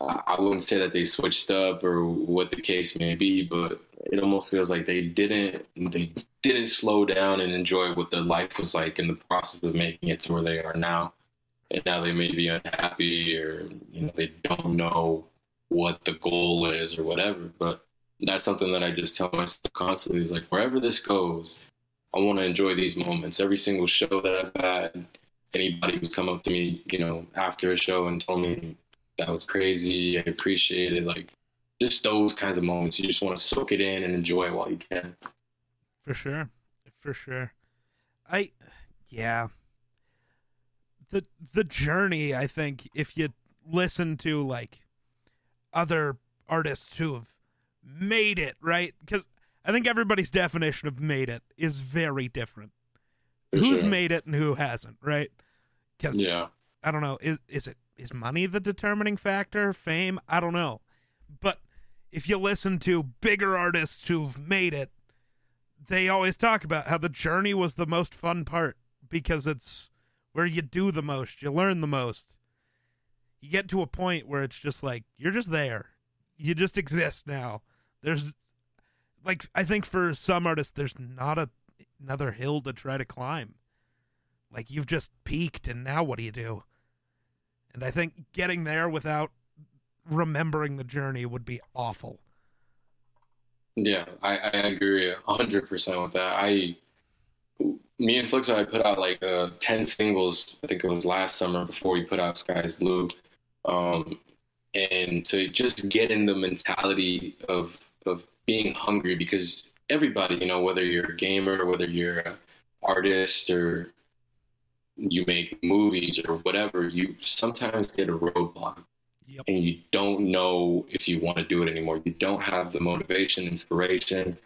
I wouldn't say that they switched up or what the case may be, but it almost feels like they didn't, they didn't slow down and enjoy what their life was like in the process of making it to where they are now. And now they may be unhappy or, you know, they don't know what the goal is or whatever. But that's something that I just tell myself constantly. Is like wherever this goes, I want to enjoy these moments. Every single show that I've had, anybody who's come up to me, you know, after a show and told me that was crazy, I appreciate it. Like just those kinds of moments. You just want to soak it in and enjoy it while you can. For sure. For sure. I yeah. The the journey, I think, if you listen to like other artists who have made it, right? Because I think everybody's definition of made it is very different. For Who's sure. made it and who hasn't, right? Because Yeah. I don't know. Is is it is money the determining factor? Fame? I don't know. But if you listen to bigger artists who've made it, they always talk about how the journey was the most fun part because it's where you do the most, you learn the most. You get to a point where it's just like you're just there. You just exist now. There's like I think for some artists there's not a another hill to try to climb. Like you've just peaked and now what do you do? And I think getting there without remembering the journey would be awful. Yeah, I, I agree a hundred percent with that. I, me and Flixo, I put out like uh, ten singles. I think it was last summer before we put out Sky's Blue, um, and to just get in the mentality of of being hungry because everybody, you know, whether you're a gamer, whether you're an artist or you make movies or whatever, you sometimes get a roadblock Yep. and you don't know if you want to do it anymore. You don't have the motivation, inspiration.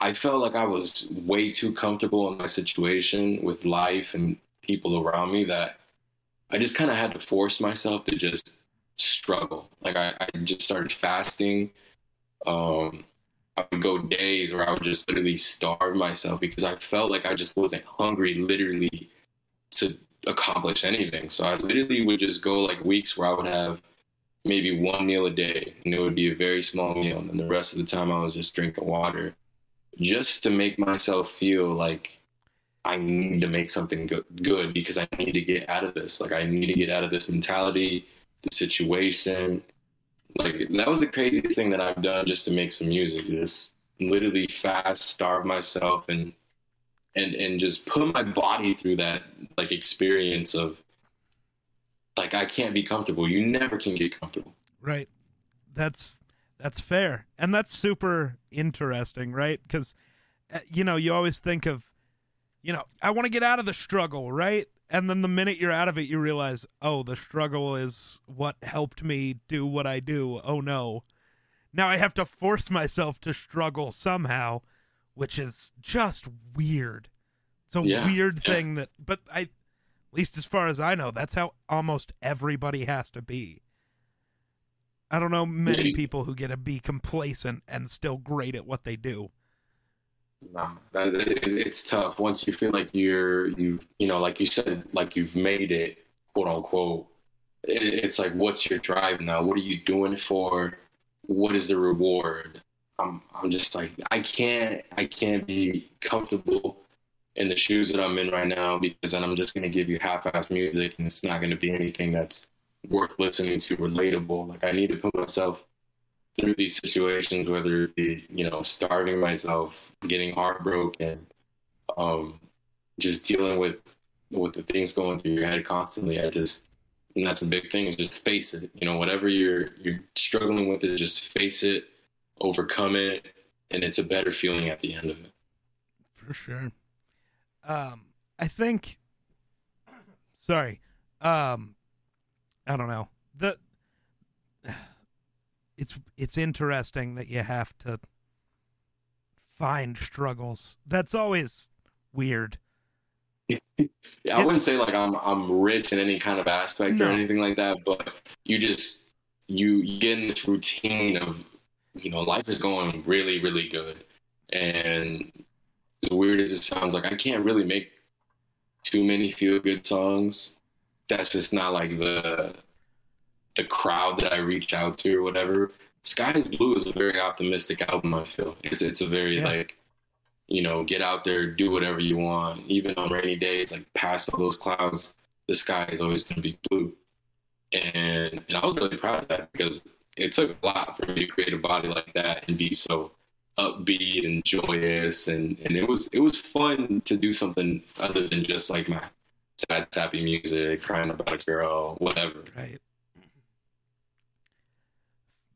I felt like I was way too comfortable in my situation with life and people around me that I just kind of had to force myself to just struggle. Like I, I just started fasting. Um, I would go days where I would just literally starve myself because I felt like I just wasn't hungry, literally, to accomplish anything. So I literally would just go like weeks where I would have maybe one meal a day, and it would be a very small meal, and the rest of the time I was just drinking water, just to make myself feel like I need to make something go- good because I need to get out of this. Like I need to get out of this mentality, the situation. Like that was the craziest thing that I've done just to make some music. Just literally fast, starve myself, and and and just put my body through that like experience of like I can't be comfortable. You never can get comfortable. Right. That's that's fair. And that's super interesting, right? Cuz uh, you know, you always think of you know, I want to get out of the struggle, right? And then the minute you're out of it, you realize, "Oh, the struggle is what helped me do what I do." Oh no. Now I have to force myself to struggle somehow, which is just weird. It's a Yeah, weird thing that but I at least as far as I know, that's how almost everybody has to be. I don't know many Maybe. people who get to be complacent and still great at what they do. No, that, it, it's tough once you feel like you're you you know like you said like you've made it quote unquote. It, it's like what's your drive now? What are you doing for? What is the reward? I'm I'm just like I can't I can't be comfortable in the shoes that I'm in right now because then I'm just gonna give you half-ass music and it's not gonna be anything that's worth listening to, relatable. Like I need to put myself through these situations, whether it be, you know, starving myself, getting heartbroken, um, just dealing with with the things going through your head constantly. I just and that's a big thing is just face it. You know, whatever you're you're struggling with is just face it, overcome it, and it's a better feeling at the end of it. For sure. Um, I think. (clears throat) Sorry. Um, I don't know. The. (sighs) It's it's interesting that you have to find struggles. That's always weird. Yeah, (laughs) I It- wouldn't say like I'm I'm rich in any kind of aspect No. or anything like that, but you just you, you get in this routine of you know life is going really really good, and as weird as it sounds, like I can't really make too many feel good songs. That's just not like the the crowd that I reach out to or whatever. Sky is Blue is a very optimistic album. I feel it's it's a very Yeah. like you know, get out there, do whatever you want. Even on rainy days, like past all those clouds, the sky is always going to be blue. And, and I was really proud of that because it took a lot for me to create a body like that and be so upbeat and joyous. And, and it was it was fun to do something other than just like my sad, sappy music, crying about a girl, whatever. Right.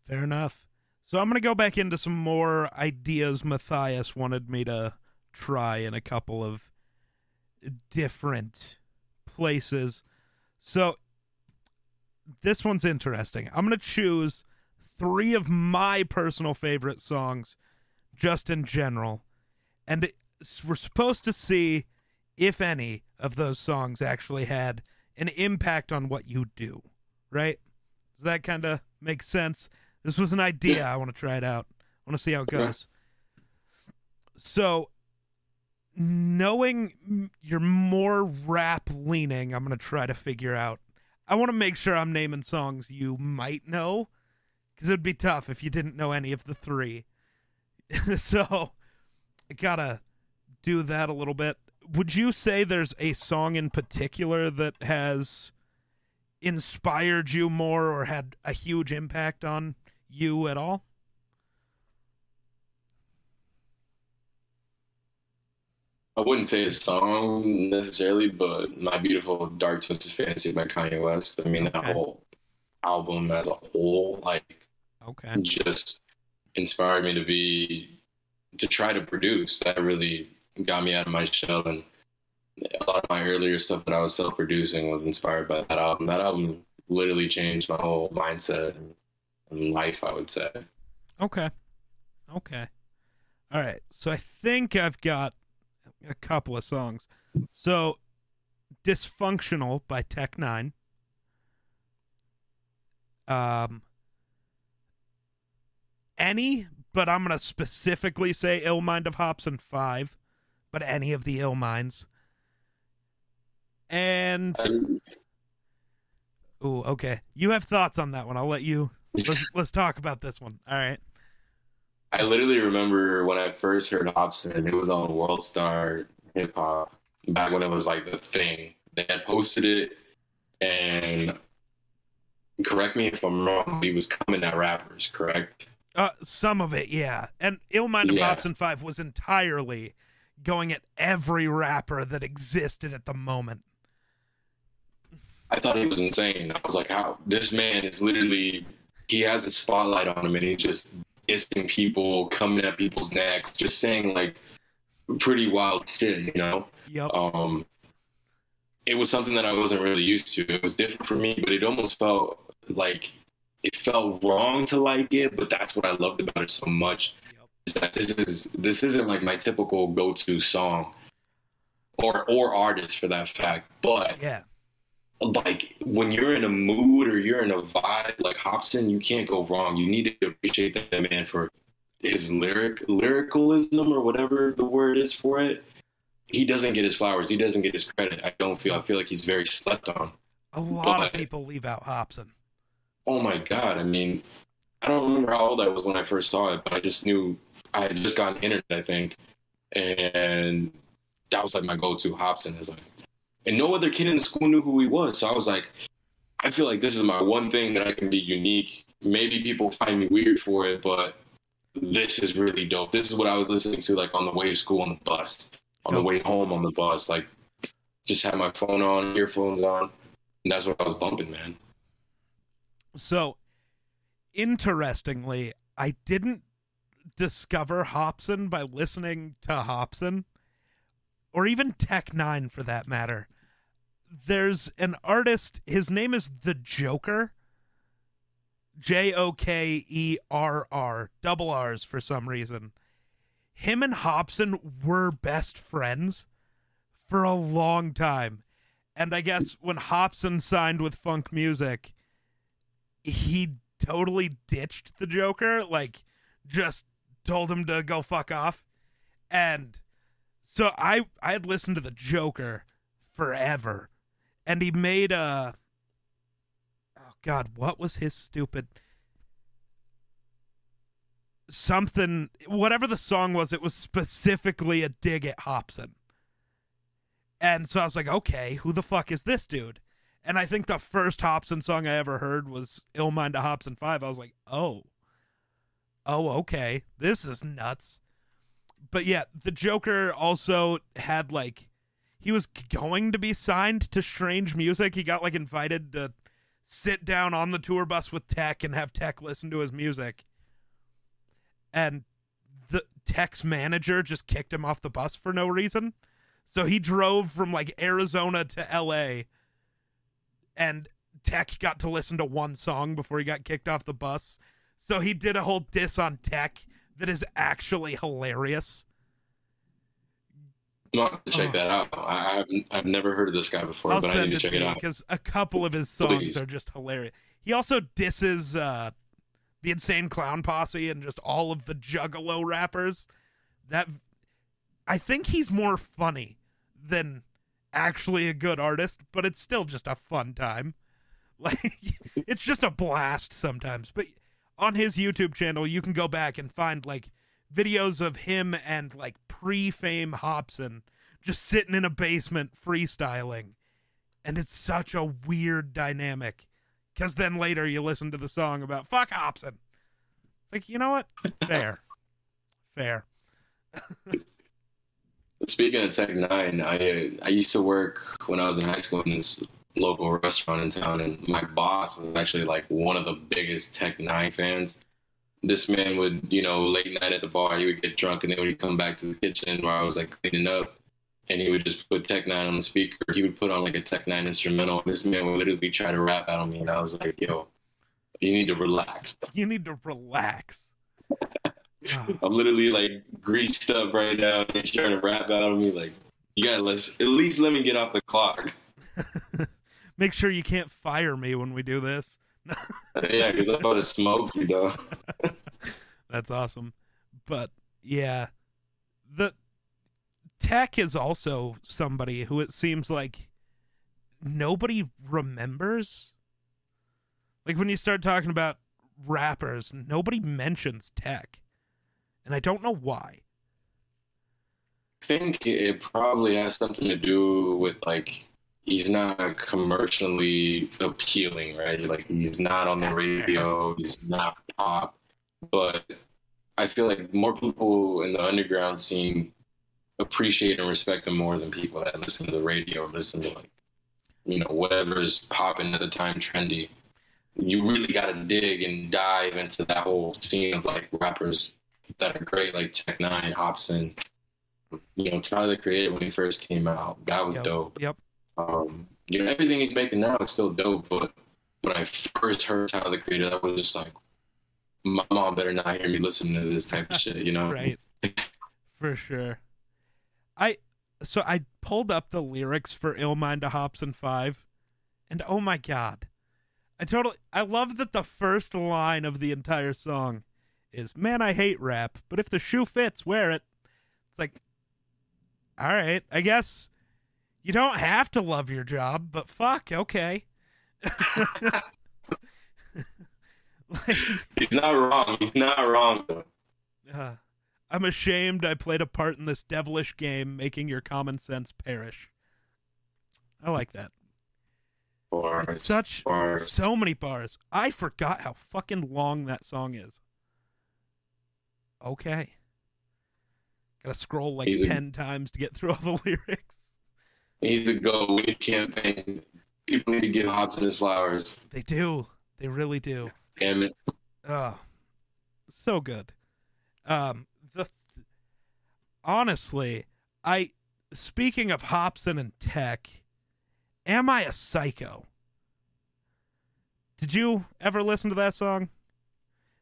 Fair enough. So I'm to go back into some more ideas Matthias wanted me to try in a couple of different places. So this one's interesting. I'm to choose three of my personal favorite songs just in general. And we're supposed to see if any of those songs actually had an impact on what you do, right? Does that kind of make sense? This was an idea. I want to try it out. I want to see how it goes. So, knowing you're more rap leaning, I'm going to try to figure out. I want to make sure I'm naming songs you might know because it would be tough if you didn't know any of the three. (laughs) so, I got to do that a little bit. Would you say there's a song in particular that has inspired you more or had a huge impact on you at all? I wouldn't say a song necessarily, but My Beautiful Dark Twisted Fantasy by Kanye West. I mean, Okay. that whole album as a whole, like, Okay. just inspired me to be to try to produce. That really got me out of my shell, and a lot of my earlier stuff that I was self-producing was inspired by that album. That album literally changed my whole mindset and, life. I would say. Okay. Okay. All right. So I think I've got a couple of songs. So Dysfunctional by Tech N9ne. Um any, but I'm going to specifically say Ill Mind of Hopsin 5, but any of the Ill Minds. And oh, okay. You have thoughts on that one. I'll let you let's let's talk about this one. All right. I literally remember when I first heard Hopsin, it was on World Star Hip Hop back when it was like the thing. They had posted it, and correct me if I'm wrong, he was coming at rappers, correct? Uh, some of it, yeah. And Ill Mind of Yeah. Hopsin Five was entirely going at every rapper that existed at the moment. I thought he was insane. I was like, how this man is literally he has a spotlight on him and he's just dissing people, coming at people's necks, just saying like pretty wild shit, you know? Yep. um, it was something that I wasn't really used to. It was different for me, but it almost felt like it felt wrong to like it. But that's what I loved about it so much. Yep. Is that this is this isn't like my typical go-to song, or or artist for that fact. But Yeah. like when you're in a mood or you're in a vibe, like Hopsin, you can't go wrong. You need to appreciate that man for his lyric lyricalism or whatever the word is for it. He doesn't get his flowers. He doesn't get his credit. I don't feel. I feel like he's very slept on. A lot of people leave out Hopsin. Oh my god! I mean, I don't remember how old I was when I first saw it, but I just knew I had just gotten internet, I think, and that was like my go-to. Hopsin is like, and no other kid in the school knew who he was. So I was like, I feel like this is my one thing that I can be unique. Maybe people find me weird for it, but this is really dope. This is what I was listening to like on the way to school on the bus, on the way home on the bus. Like, just had my phone on, earphones on, and that's what I was bumping, man. So, interestingly, I didn't discover Hopsin by listening to Hopsin, or even Tech N9ne for that matter. There's an artist, his name is The Jokerr. J O K E R R, double R's for some reason. Him and Hopsin were best friends for a long time. And I guess when Hopsin signed with Funk Music, he totally ditched the Jokerr, like just told him to go fuck off. And so I I had listened to the Jokerr forever. And he made a Oh god, what was his stupid something whatever the song was, it was specifically a dig at Hopsin. And so I was like, okay, who the fuck is this dude? And I think the first Hopsin song I ever heard was Ill Mind to Hopsin 5. I was like, oh, oh, okay, this is nuts. But yeah, the Jokerr also had like, he was going to be signed to Strange Music. He got like invited to sit down on the tour bus with Tech and have Tech listen to his music. And the Tech's manager just kicked him off the bus for no reason. So he drove from like Arizona to LA and Tech got to listen to one song before he got kicked off the bus. So he did a whole diss on Tech that is actually hilarious. I'll have to check Oh. that out. I, I've I've never heard of this guy before, I'll but I need to check to it out. because a couple of his songs Please. are just hilarious. He also disses uh, the Insane Clown Posse and just all of the Juggalo rappers. That I think he's more funny than actually a good artist, but it's still just a fun time. (laughs) Like it's just a blast sometimes. But on his YouTube channel, you can go back and find like videos of him and like pre-fame Hopsin just sitting in a basement freestyling. And it's such a weird dynamic. Cause then later you listen to the song about fuck Hopsin. It's like, you know what? (laughs) Fair. Fair. (laughs) Speaking of Tech N9ne, I uh, I used to work when I was in high school in this local restaurant in town, and my boss was actually like one of the biggest Tech N9ne fans. This man would, you know, late night at the bar, he would get drunk, and then when he'd come back to the kitchen where I was like cleaning up, and he would just put Tech N9ne on the speaker. He would put on like a Tech N9ne instrumental. And this man would literally try to rap out on me, and I was like, "Yo, you need to relax." You need to relax. (laughs) Ah, (sighs) I'm literally like greased up right now, and he's trying to rap out on me. Like, you gotta let at least let me get off the clock. (laughs) Make sure you can't fire me when we do this. (laughs) yeah, because I'm about to smoke you, though. (laughs) That's awesome. But yeah, the Tech is also somebody who it seems like nobody remembers. Like when you start talking about rappers, nobody mentions Tech. And I don't know why. I think it probably has something to do with like he's not commercially appealing, right? Like he's not on the That's fair. radio, he's not pop, but I feel like more people in the underground scene appreciate and respect him more than people that listen to the radio or listen to like you know whatever's popping at the time trendy. You really got to dig and dive into that whole scene of like rappers that are great, like Tech N9ne, Hopsin. You know, Tyler the Creator when he first came out, that was Yep. dope. Yep. Um, you know, everything he's making now is still dope, but when I first heard Tyler the Creator, that was just like, my mom better not hear me listening to this type of shit, you know? (laughs) Right. For sure. I so I pulled up the lyrics for Illmind to Hopsin 5 and oh my god. I totally I love that the first line of the entire song is man I hate rap, but if the shoe fits, wear it. It's like all right, I guess you don't have to love your job, but fuck, okay. like (laughs) He's not wrong. He's not wrong. Uh, I'm ashamed I played a part in this devilish game, making your common sense perish. I like that. Or It's such or so many bars. I forgot how fucking long that song is. Okay. Gotta scroll like He's a- ten times to get through all the (laughs) lyrics. he's the go. We campaign. People need to give Hopsin his flowers. They do. They really do. Damn it. Oh, so good. Um, the honestly, I speaking of Hopsin and Tech, am I a psycho? Did you ever listen to that song?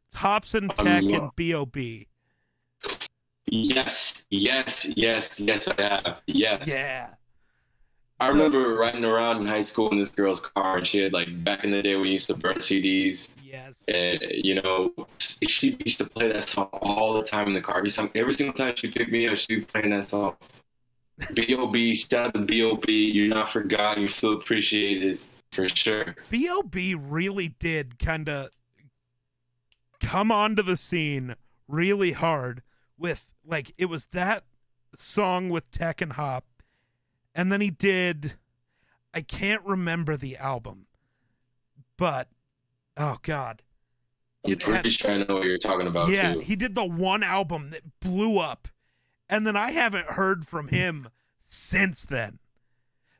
It's Hopsin, Um, Tech, no. and B.O.B. Yes, yes, yes, yes, I have. Yes. Yeah. I remember riding around in high school in this girl's car, and she had like back in the day when we used to burn CDs. Yes. And, you know, she used to play that song all the time in the car. Every, time, every single time she picked me up, she'd be playing that song. (laughs) B.O.B. Shout out to B.O.B. You're not forgotten. You're still appreciated for sure. B.O.B. really did kind of come onto the scene really hard with, like, it was that song with Tech and Hop. And then he did, I can't remember the album, but, oh, God. I'm It had- pretty sure I know what you're talking about yeah, too. he did the one album that blew up. And then I haven't heard from him since then.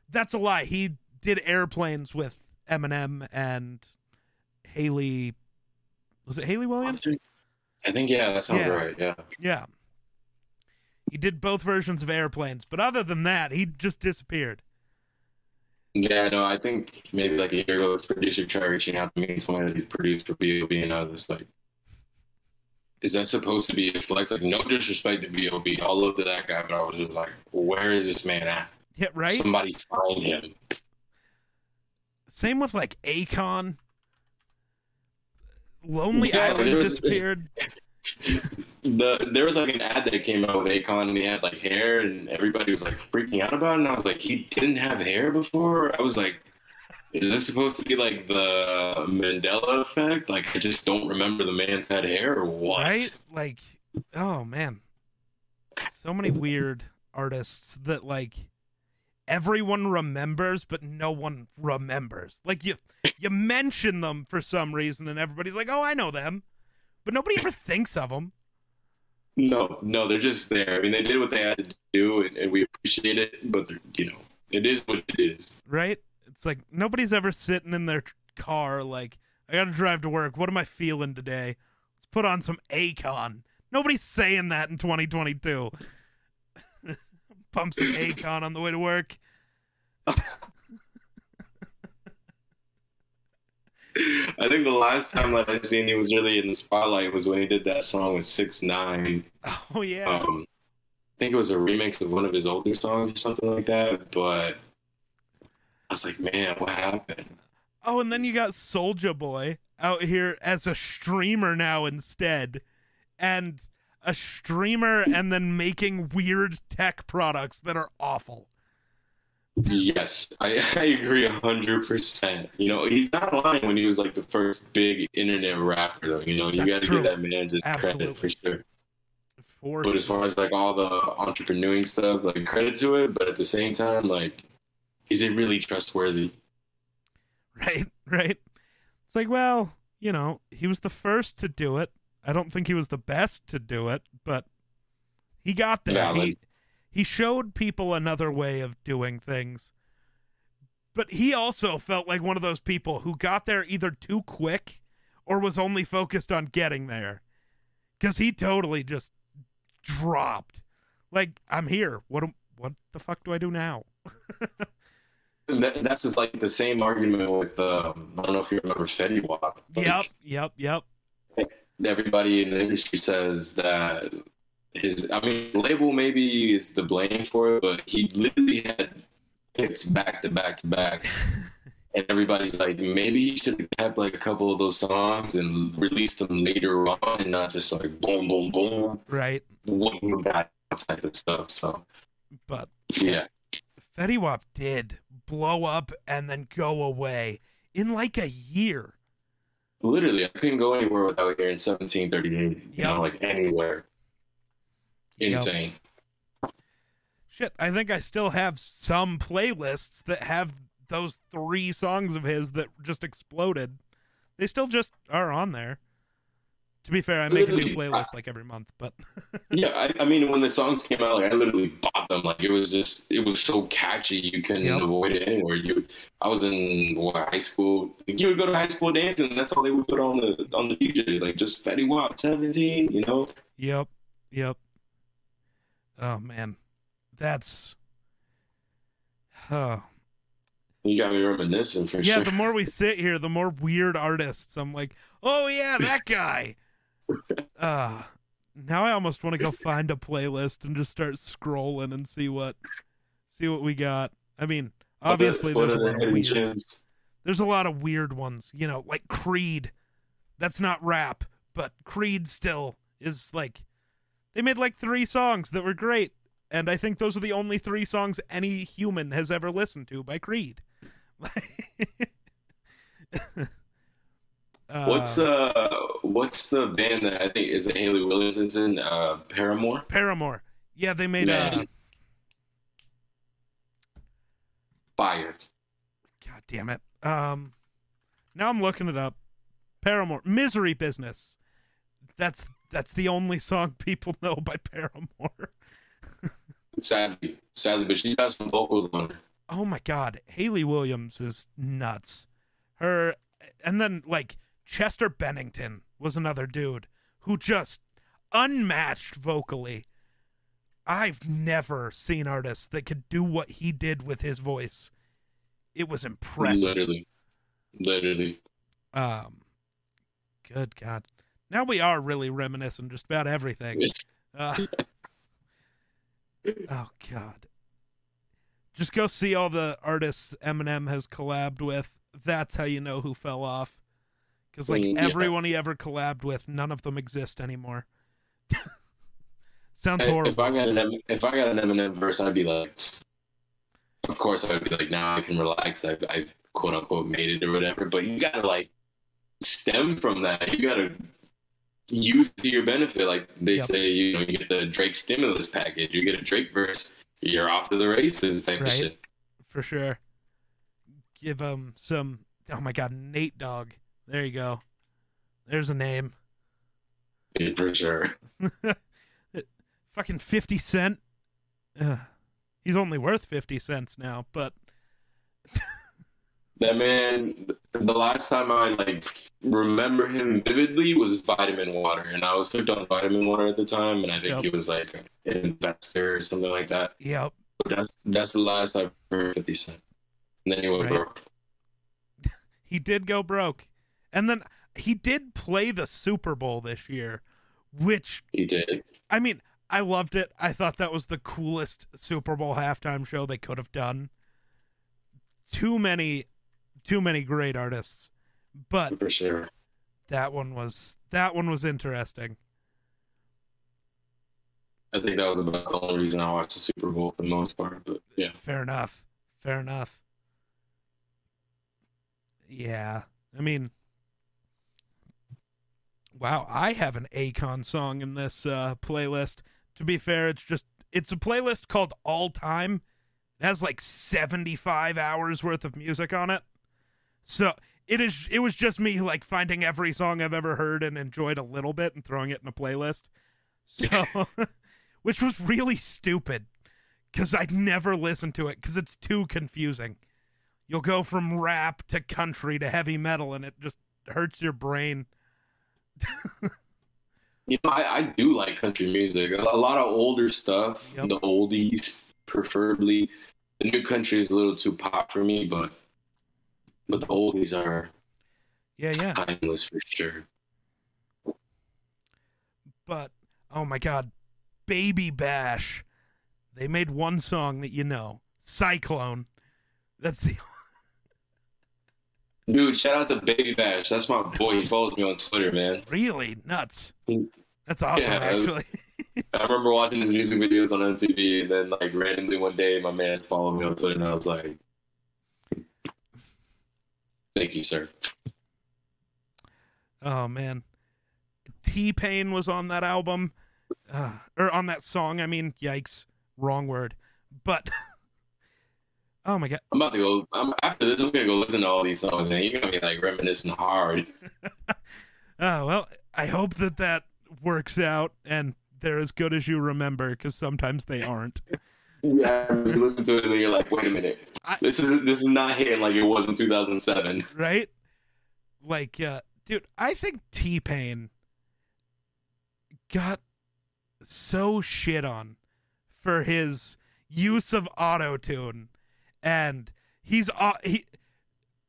That's a lie. He did airplanes with Eminem and Hayley. Was it Hayley Williams? I think yeah, that sounds Yeah. right. Yeah. Yeah. He did both versions of airplanes, but other than that, he just disappeared. Yeah, no, I think maybe like a year ago, this producer tried reaching out to me and told me that he produced for B.O.B. and I was like, is that supposed to be a flex? Like, no disrespect to B.O.B. I'll look to that guy, but I was just like, where is this man at? Yeah, right? Somebody find him. Same with like Akon. Lonely Yeah, Island was- disappeared. (laughs) The there was like an ad that came out with Akon and he had like hair and everybody was like freaking out about it and I was like, he didn't have hair before? I was like, is this supposed to be like the Mandela effect? Like I just don't remember the man's had hair or what? Right? Like, oh man. So many weird artists that like everyone remembers but no one remembers. Like you you mention them for some reason and everybody's like, "Oh, I know them." But nobody ever thinks of them. No, no, they're just there. I mean, they did what they had to do, and, and we appreciate it. But they're- you know, it is what it is. right? It's like nobody's ever sitting in their car like, I got to drive to work. What am I feeling today? Let's put on some Akon. Nobody's saying that in 2022. (laughs) Pump some (laughs) Akon on the way to work. (laughs) I think the last time that I seen he was really in the spotlight was when he did that song with Six Nine. Oh yeah. Um, I think it was a remix of one of his older songs or something like that. But I was like, man, what happened? oh, and then you got Soulja Boy out here as a streamer now instead, and a streamer and then making weird tech products that are awful. Yes, I, (laughs) I agree a hundred percent. You know, he's not lying when he was like the first big internet rapper, though. You know, you got to give that man just Absolutely. credit for sure. For But as far as like all the entrepreneuring stuff, like credit to it, but at the same time, like, is it really trustworthy? (laughs) right right it's like well you know he was the first to do it i don't think he was the best to do it but he got there Valid. he he showed people another way of doing things. But he also felt like one of those people who got there either too quick or was only focused on getting there. Cuz he totally just dropped. Like i'm here. What what the fuck do i do now? (laughs) And that's just like the same argument with, um, I don't know if you remember Fetty Wap. Like, yep yep yep. Everybody in the industry says that his, I mean, label maybe is the blame for it, but he literally had hits back to back to back. (laughs) And everybody's like, maybe he should have kept like a couple of those songs and released them later on and not just like boom, boom, boom, right boom, that type of stuff. So, but yeah. Fetty Wap did blow up and then go away in like a year. Literally, I couldn't go anywhere without hearing 1738. You Yep. know, like anywhere. Yep. Insane. Shit, I think I still have some playlists that have those three songs of his that just exploded. They still just are on there. To be fair, I make a new Literally, playlist like every month, but (laughs) Yeah, I, I mean, when the songs came out, like I literally bought them. Like it was just, it was so catchy, you couldn't Yep. avoid it anywhere. You, I was in what, high school. You would go to high school dancing, and that's all they would put on the on the DJ, like just Fetty Wap, seventeen. You know, yep, yep. Oh man, that's. Oh you got me reminiscing for yeah. sure. Yeah, the more we (laughs) sit here, the more weird artists. I'm like, oh yeah, (laughs) that guy. Uh now I almost want to go find a playlist and just start scrolling and see what see what we got. I mean, obviously What there's a the lot of weird gems? there's a lot of weird ones, you know, like Creed. That's not rap, but Creed still is like they made like three songs that were great, and I think those are the only three songs any human has ever listened to by Creed. (laughs) uh, What's uh, what's the band that I think is it Hayley Williams in? Uh, Paramore. Paramore? Yeah, they made uh Man. Fire. God damn it. Um, now I'm looking it up. Paramore, "Misery Business." That's that's the only song people know by Paramore. (laughs) Sadly, sadly, but she's got some vocals on her. oh my god hayley williams is nuts her and then like chester bennington was another dude who just unmatched vocally i've never seen artists that could do what he did with his voice it was impressive Literally, literally. um good god now we are really reminiscing just about everything uh, (laughs) oh god just go see all the artists eminem has collabed with that's how you know who fell off because like Mm, yeah. everyone he ever collabed with none of them exist anymore (laughs) sounds horrible If I got an if I got an Eminem verse, I'd be like, of course I would be like, now I can relax. I've, I've quote unquote made it or whatever. But you gotta like stem from that. You gotta use to your benefit. Like they Yep. say, you know, you get the Drake stimulus package. You get a Drake verse, you're off to the races type Right. of shit. for sure give him some oh my god nate dogg there you go there's a name Yeah, for sure. (laughs) fucking 50 cent Ugh. he's only worth 50 cents now but That man, the last time I like remember him vividly was vitamin water, and I was hooked on vitamin water at the time, and I think Yep. he was like an investor or something like that. yep But that's that's the last I've heard Fifty Cent. And then he went Right. broke. (laughs) he did go broke and then he did play the super bowl this year which He did. i mean i loved it i thought that was the coolest super bowl halftime show they could have done too many too many great artists. But for sure. that one was that one was interesting. I think that was about the only reason I watched the Super Bowl for the most part. But yeah, fair enough. Fair enough. Yeah. I mean wow i have an Akon song in this uh playlist. To be fair it's just it's a playlist called all time. It has like 75 hours worth of music on it so it is it was just me like finding every song i've ever heard and enjoyed a little bit and throwing it in a playlist so (laughs) which was really stupid because I'd never listen to it because it's too confusing. You'll go from rap to country to heavy metal, and it just hurts your brain. (laughs) you know, I, I do like country music. A lot of older stuff, Yep. the oldies, preferably. The new country is a little too pop for me, but but the oldies are Yeah, yeah. timeless for sure. But oh my god, Baby Bash. They made one song that you know, Cyclone. That's the (laughs) Dude, shout out to Baby Bash. That's my boy. He follows me on Twitter, man. really nuts. That's awesome, Yeah, actually. (laughs) I remember watching his music videos on MTV, and then like randomly one day, my man followed me on Twitter, and I was like, "Thank you, sir." Oh man, T Pain was on that album, uh, or on that song. I mean, yikes, wrong word. But (laughs) oh my god, I'm about to go. I'm, after this, I'm gonna go listen to all these songs, man. You're gonna be like reminiscing hard. oh (laughs) (laughs) well, I hope that that works out and they're as good as you remember because sometimes they aren't. Yeah, you listen to it and you're like, wait a minute, I- this is this is not hitting like it was in 2007. right? Like, uh, dude, I think T Pain got so shit on for his use of auto tune, and he's uh, he,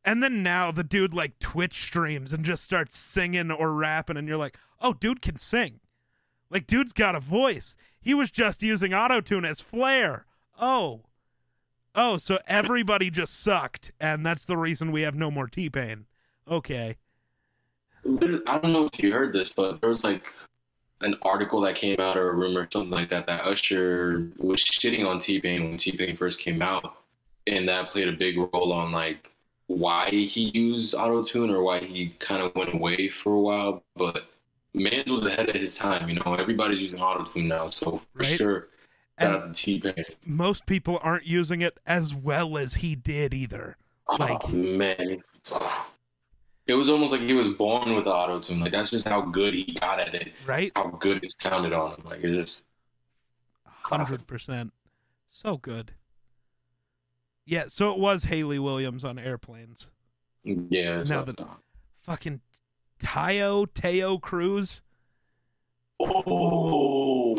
and then now the dude like Twitch streams and just starts singing or rapping, and you're like, oh, dude can sing, like dude's got a voice. He was just using auto tune as flair. Oh. Oh, so everybody just sucked, and that's the reason we have no more T Pain. Okay. I don't know if you heard this, but there was like an article that came out or a rumor, or something like that, that Usher was shitting on T Pain when T Pain first came out, and that played a big role on like why he used auto tune or why he kind of went away for a while. But Mans was ahead of his time, you know. Everybody's using auto tune now, so for Right. sure, And- shout out to T Pain. Most people aren't using it as well as he did either. Ah, like- oh man. It was almost like he was born with auto tune. Like that's just how good he got at it. Right? How good it sounded on him. Like it's just 100%. So good. Yeah, so it was Hayley Williams on airplanes. yeah. Now that- the- Fucking Taio, Taio Cruz. Oh,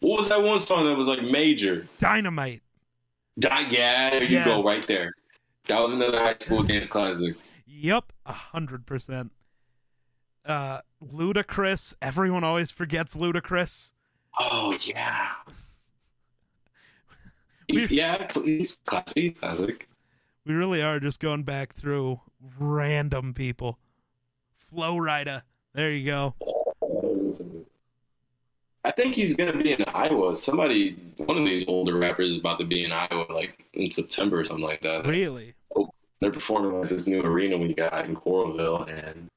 what was that one song that was like major? Dynamite. Di- yeah, there you Yes. go, right there. That was another high school dance classic. Yep, a hundred percent. Uh, Ludacris. Everyone always forgets Ludacris. Oh yeah. (laughs) He's, yeah, he's classic. He's classic. We really are just going back through random people. Flo Rida. There you go. I think he's gonna be in Iowa. Somebody, one of these older rappers, is about to be in Iowa, like in September or something like that. Really? Oh, they're performing at this new arena we got in Coralville, and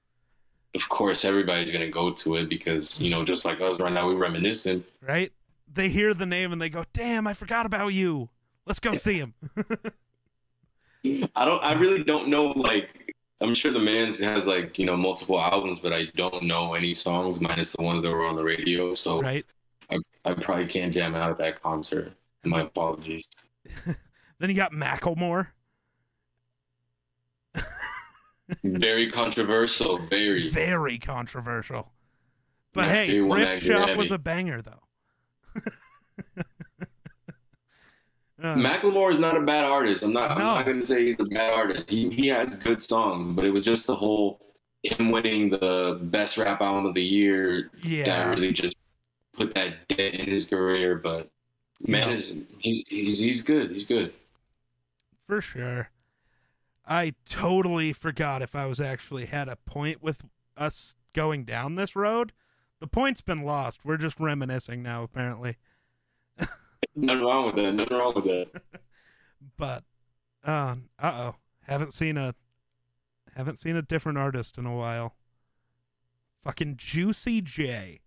of course, everybody's gonna go to it because you know, just like us right now, we're reminiscing. Right? They hear the name and they go, "Damn, I forgot about you. Let's go see him." (laughs) I don't. I really don't know. Like, I'm sure the man's has like you know multiple albums, but I don't know any songs minus the ones that were on the radio. So right? I probably can't jam out at that concert. My apologies. (laughs) Then you got Macklemore. (laughs) Very controversial. Very. Very controversial. But hey, Thrift Shop was a banger though. (laughs) Uh, Macklemore is not a bad artist. I'm not. I'm not going to say he's a bad artist. He he has good songs, but it was just the whole him winning the best rap album of the year yeah. that really just put that dent in his career. But man, Yeah. is he's he's he's good. He's good. for sure. I totally forgot if I was actually had a point with us going down this road. The point's been lost. We're just reminiscing now, apparently. (laughs) Nothing wrong with that. Nothing wrong with that. (laughs) But, uh oh, haven't seen a, haven't seen a different artist in a while. Fucking Juicy J.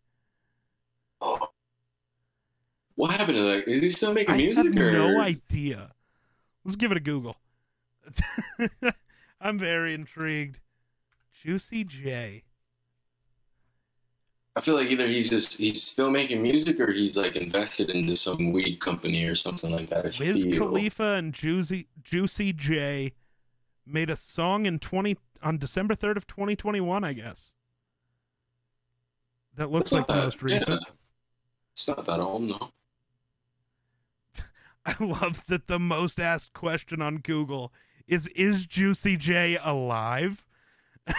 (gasps) What happened to that? Is he still making I music? have or? no idea. Let's give it a Google. (laughs) I'm very intrigued. Juicy J. I feel like either he's just he's still making music or he's like invested into some weed company or something like that. I Wiz feel. Khalifa and Juicy Juicy J made a song in twenty on December third of twenty twenty one, I guess. That looks It's like the that- most recent. yeah. It's not that old, no. (laughs) I love that the most asked question on Google is is Juicy J alive? (laughs)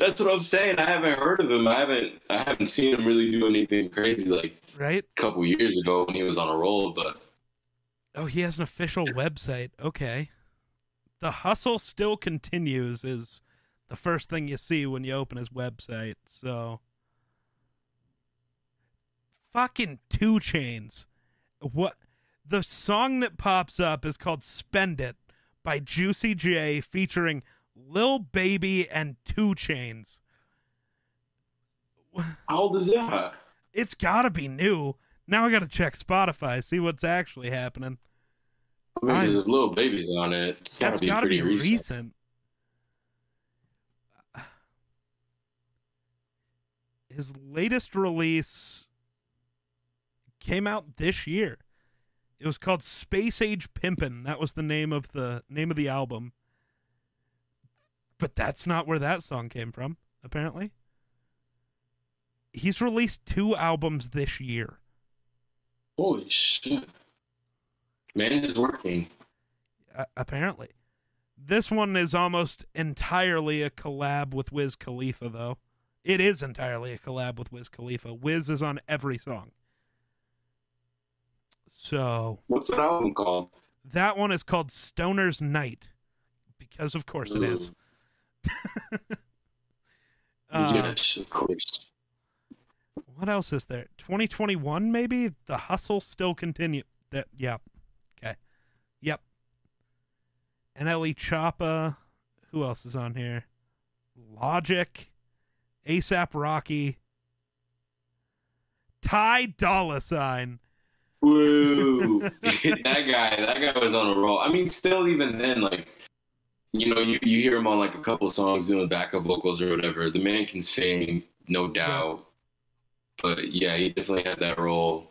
That's what I'm saying. I haven't heard of him. I haven't I haven't seen him really do anything crazy like right? a couple years ago when he was on a roll, but Oh, he has an official website. Okay. The hustle still continues is the first thing you see when you open his website. So fucking 2 Chainz. What the song that pops up is called Spend It by Juicy J featuring Lil Baby and 2 Chainz. how old is that? It's gotta be new. Now I gotta check Spotify, see what's actually happening. I mean, there's a little babies on it. It's gotta That's be got to pretty be recent. recent. his latest release came out this year. It was called Space Age Pimpin'. That was the name of the name of the album. But that's not where that song came from, apparently. He's released two albums this year. Holy shit. Man is working. Uh, apparently. This one is almost entirely a collab with Wiz Khalifa, though. It is entirely a collab with Wiz Khalifa. Wiz is on every song. So. What's that album called? That one is called Stoner's Night. Because, of course, it is. (laughs) uh, yes, of course. What else is there? 2021, maybe? The hustle still continue. That, yep. Okay. Yep. NLE Choppa. Who else is on here? Logic. ASAP Rocky. Ty Dolla Sign. Woo! (laughs) (laughs) that guy, that guy was on a roll. I mean, still, even then, like, you know, you, you hear him on like a couple songs doing backup vocals or whatever. The man can sing, no doubt. Yeah. But yeah, he definitely had that role.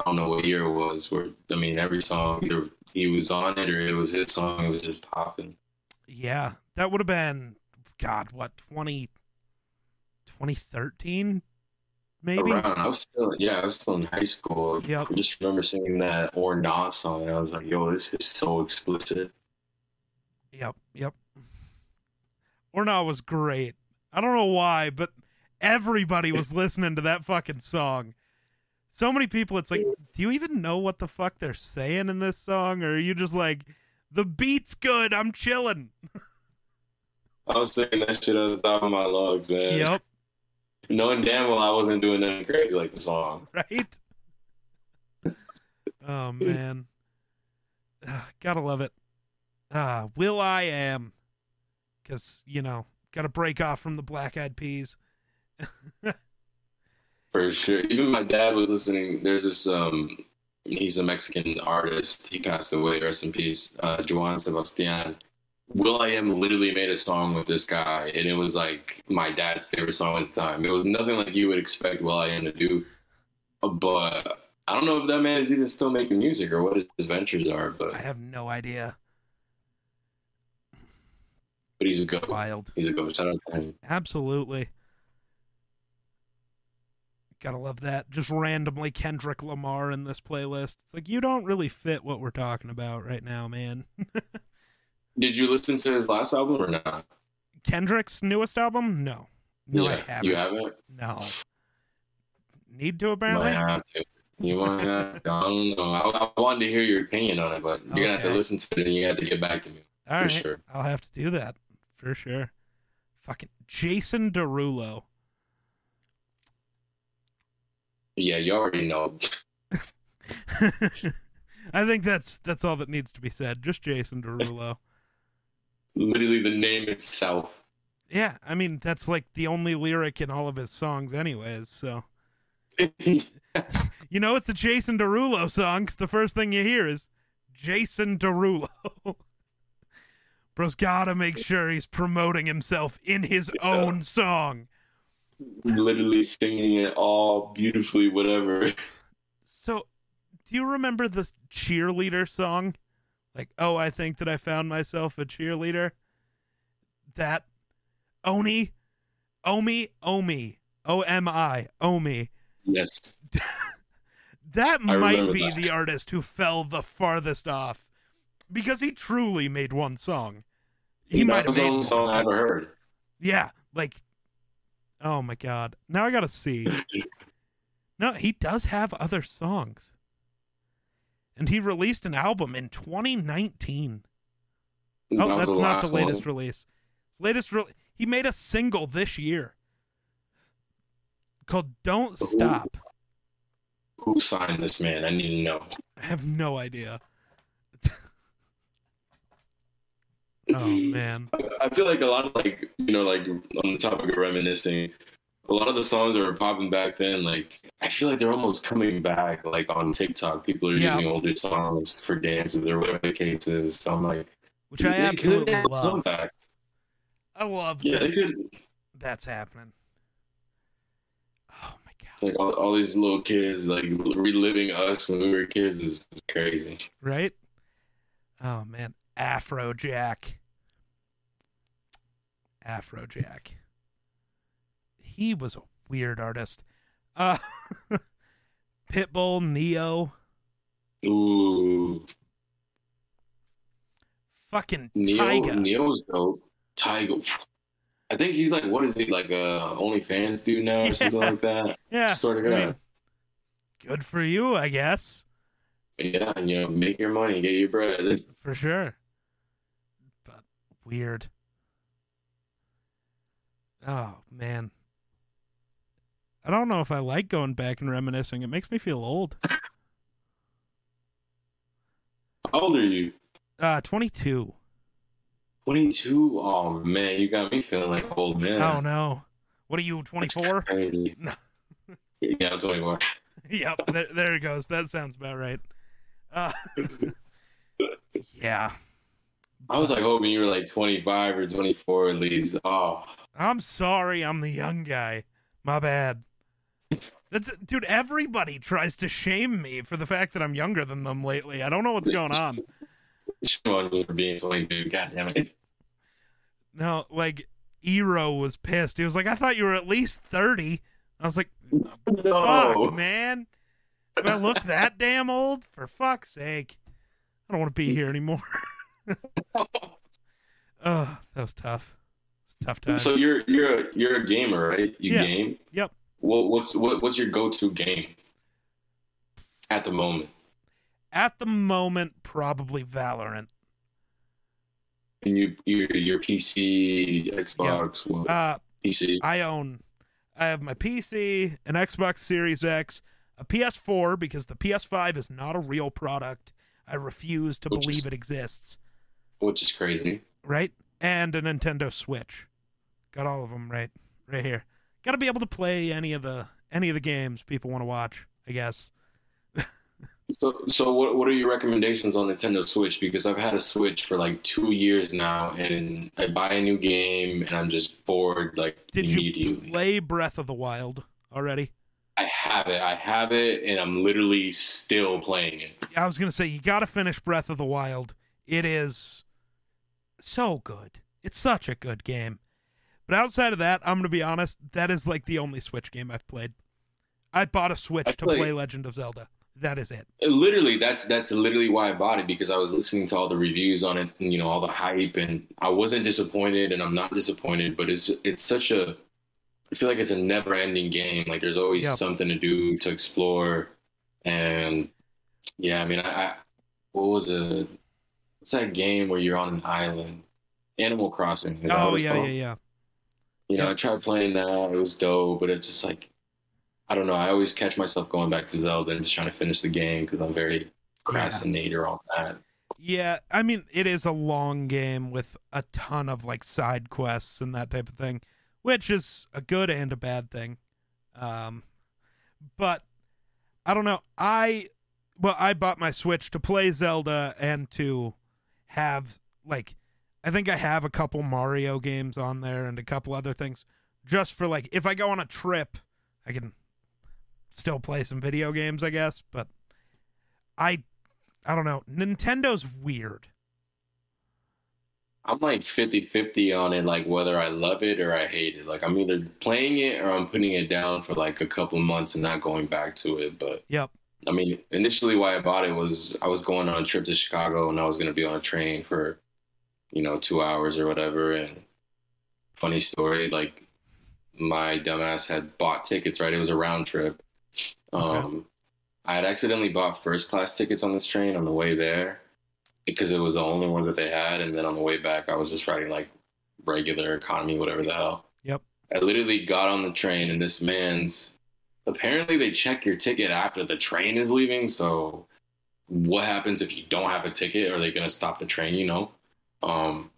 I don't know what year it was. Where I mean, every song either he was on it or it was his song. It was just popping. Yeah, that would have been God, what 20, 2013, maybe. Around. I was still yeah, I was still in high school. Yep. I just remember singing that Or Nah song. I was like, yo, this is so explicit. Yep, yep. Or Nah was great. I don't know why, but everybody was (laughs) listening to that fucking song. So many people, it's like, do you even know what the fuck they're saying in this song? Or are you just like, the beat's good, I'm chilling? I was singing that shit on the top of my lungs, man. Yep. Knowing damn well I wasn't doing nothing crazy like the song. (laughs) Right? oh, man. (sighs) Gotta love it. Uh, Will I Am. Because, you know, gotta break off from the Black Eyed Peas. (laughs) For sure. Even my dad was listening. There's this um he's a Mexican artist. He passed away, rest in peace. Uh Joan Sebastian. Will I Am literally made a song with this guy and it was like my dad's favorite song at the time. It was nothing like you would expect Will I Am to do. But I don't know if that man is even still making music or what his ventures are, but I have no idea. But he's a go. Wild. He's a go. Shout out to him. Absolutely. Gotta love that. Just randomly Kendrick Lamar in this playlist. It's like you don't really fit what we're talking about right now, man. (laughs) Did you listen to his last album or not? Kendrick's newest album? No. No, yeah, I haven't. You haven't? No. Need to apparently. Might have to. You want to? I don't know. I, I, wanted to hear your opinion on it, but you're okay. gonna have to listen to it and you have to get back to me. All right, sure. I'll have to do that for sure. Fucking Jason Derulo. Yeah, you already know. (laughs) I think that's that's all that needs to be said. Just Jason Derulo. (laughs) Literally the name itself. Yeah, I mean that's like the only lyric in all of his songs, anyways. So, (laughs) you know, it's a Jason Derulo song. Cause the first thing you hear is Jason Derulo. Bro's gotta make sure he's promoting himself in his own song literally singing it all beautifully, whatever. So, do you remember the cheerleader song? Like, oh, I think that I found myself a cheerleader. That Oni, Omi, Omi, O M I, Omi. Yes. (laughs) that I might be that. the artist who fell the farthest off because he truly made one song. He, he might have made one song I ever heard. Yeah, like Oh my god. Now I gotta see. (laughs) no, he does have other songs. And he released an album in 2019. Oh, that's the not the latest one. release. His latest re- he made a single this year called "Don't who, Stop." Who signed this man? I need to know. I have no idea. Oh man. I feel like a lot of like you know like on the topic of reminiscing, a lot of the songs that were popping back then, like I feel like they're almost coming back. Like on TikTok, people are yeah. using older songs for dances or whatever the case is. So I'm like, which I absolutely love. Back. I love. Yeah, that they could. That's happening. Oh my god! Like all, all these little kids, like reliving us when we were kids is, is crazy. right? Oh man, Afrojack. Afrojack. He was a weird artist. Uh (laughs) Pitbull, Ne-Yo, Ooh, fucking Ne-Yo, Tyga. Ne-Yo's dope. Tyga. I think he's like, what is he like? A OnlyFans dude now or something like that. (laughs) Yeah, Sort of I guy. mean, good for you, I guess, Yeah, you know, make your money, get your bread. for sure. Weird. Oh man. I don't know if I like going back and reminiscing. It makes me feel old. How old are you? Uh 22. 22? Oh man, you got me feeling like old man. Oh no. What are you, 24? Crazy. (laughs) Yeah, I'm 24. (laughs) yep, there, there it goes. That sounds about right. Uh, (laughs) yeah. I was like hoping you were like 25 or 24 at least. Oh, I'm sorry, I'm the young guy. My bad. That's dude, everybody tries to shame me for the fact that I'm younger than them lately. I don't know what's going on. (laughs) shame on me for being 22. God damn it. No, like Ero was pissed. He was like, I thought you were at least 30. I was like, fuck, man. Do I look that damn old? For fuck's sake. I don't want to be (laughs) here anymore. (laughs) (laughs) Oh, that was tough. It's tough time. So you're you're a, you're a gamer, right? You Yeah. game. Yep. What what's what, what's your go-to game at the moment? At the moment, probably Valorant. And you your your PC, Xbox, what, Uh, PC. I own, I have my PC, an Xbox Series X, a PS4 because the PS5 is not a real product. I refuse to Which is- believe it exists. Which is crazy. Right? And a Nintendo Switch. Got all of them right, right here. Got to be able to play any of the any of the games people want to watch. I guess. (laughs) So, so what what are your recommendations on Nintendo Switch? Because I've had a Switch for like two years now, and I buy a new game, and I'm just bored like Did immediately. you play Breath of the Wild already? I have it, I have it, and I'm literally still playing it. I was gonna say you got to finish Breath of the Wild. It is so good. It's such a good game. But outside of that, I'm gonna be honest. That is like the only Switch game I've played. I bought a Switch to play- play Legend of Zelda. That is it. Uh, literally, that's that's literally why I bought it because I was listening to all the reviews on it, and you know all the hype, and I wasn't disappointed, and I'm not disappointed. But it's it's such a, I feel like it's a never-ending game. Like there's always Yep. something to do to explore, and yeah, I mean, I, I what was it? What's that game where you're on an island? Animal Crossing. Oh yeah, called? yeah, yeah. You know, Yep. I tried playing that. It was dope, but it's just like, I don't know. I always catch myself going back to Zelda and just trying to finish the game because I'm very procrastinator on that. Yeah, I mean it is a long game with a ton of like side quests and that type of thing, which is a good and a bad thing. Um but I don't know. I well, I bought my Switch to play Zelda and to have like I think I have a couple Mario games on there and a couple other things just for like if I go on a trip, I can still play some video games, I guess, but I I don't know. Nintendo's weird. I'm like 50 50 on it, like whether I love it or I hate it. Like I'm either playing it or I'm putting it down for like a couple months and not going back to it. But Yep. I mean, initially why I bought it was I was going on a trip to Chicago and I was going to be on a train for, you know, two hours or whatever. And funny story, like my dumbass had bought tickets, right? It was a round trip. Um, I had accidentally bought first class tickets on this train on the way there because it was the only one that they had. And then on the way back, I was just riding like regular economy, whatever the hell. Yep. I literally got on the train and this man's apparently they check your ticket after the train is leaving. So what happens if you don't have a ticket? Are they going to stop the train? You know, um,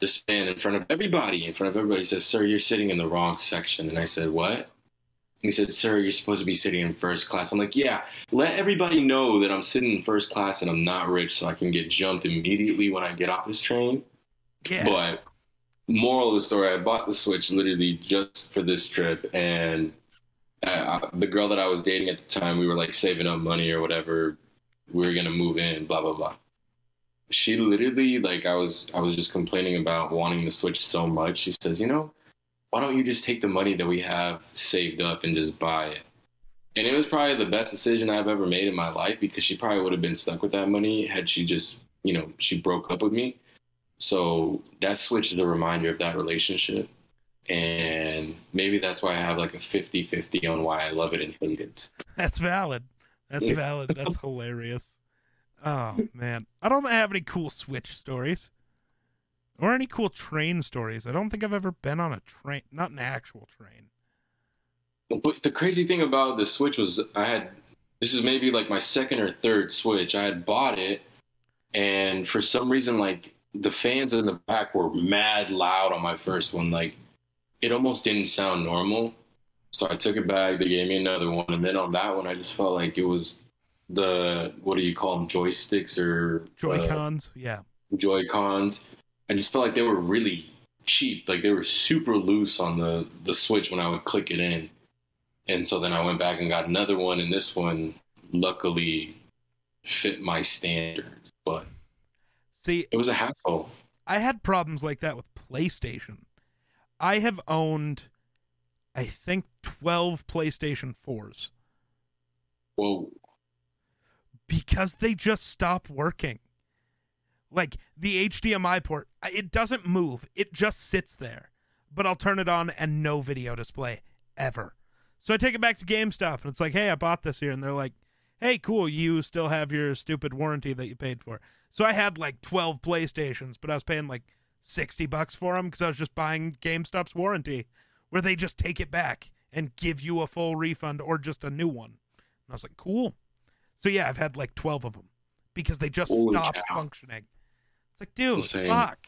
this man in front of everybody, in front of everybody says, sir, you're sitting in the wrong section. And I said, what? He said, sir, you're supposed to be sitting in first class. I'm like, yeah, let everybody know that I'm sitting in first class and I'm not rich so I can get jumped immediately when I get off this train. Yeah. But moral of the story, I bought the Switch literally just for this trip, and uh, the girl that I was dating at the time, we were like saving up money or whatever. We were gonna move in, blah blah blah. She literally like I was I was just complaining about wanting to switch so much. She says, you know, why don't you just take the money that we have saved up and just buy it? And it was probably the best decision I've ever made in my life because she probably would have been stuck with that money had she just, you know, she broke up with me. So that switch is a reminder of that relationship. And maybe that's why I have like a 50 50 on why I love it and hate it. That's valid. That's valid. That's (laughs) hilarious. Oh, man. I don't have any cool Switch stories or any cool train stories. I don't think I've ever been on a train, not an actual train. But the crazy thing about the Switch was I had this is maybe like my second or third Switch. I had bought it, and for some reason, like the fans in the back were mad loud on my first one. Like it almost didn't sound normal. So I took it back. They gave me another one, and then on that one, I just felt like it was the what do you call them joysticks or Joy Cons? Uh, yeah, Joy Cons. I just felt like they were really cheap. Like they were super loose on the the switch when I would click it in. And so then I went back and got another one, and this one luckily fit my standards. But see, it was a hassle. I had problems like that with PlayStation. I have owned, I think, 12 PlayStation 4s. Whoa. Because they just stop working. Like the HDMI port, it doesn't move, it just sits there. But I'll turn it on and no video display ever. So I take it back to GameStop and it's like, hey, I bought this here. And they're like, hey, cool, you still have your stupid warranty that you paid for. So I had like 12 PlayStations, but I was paying like 60 bucks for them because I was just buying GameStop's warranty, where they just take it back and give you a full refund or just a new one. And I was like, cool. So yeah, I've had like 12 of them because they just Holy stopped cow. functioning. It's like, dude, fuck.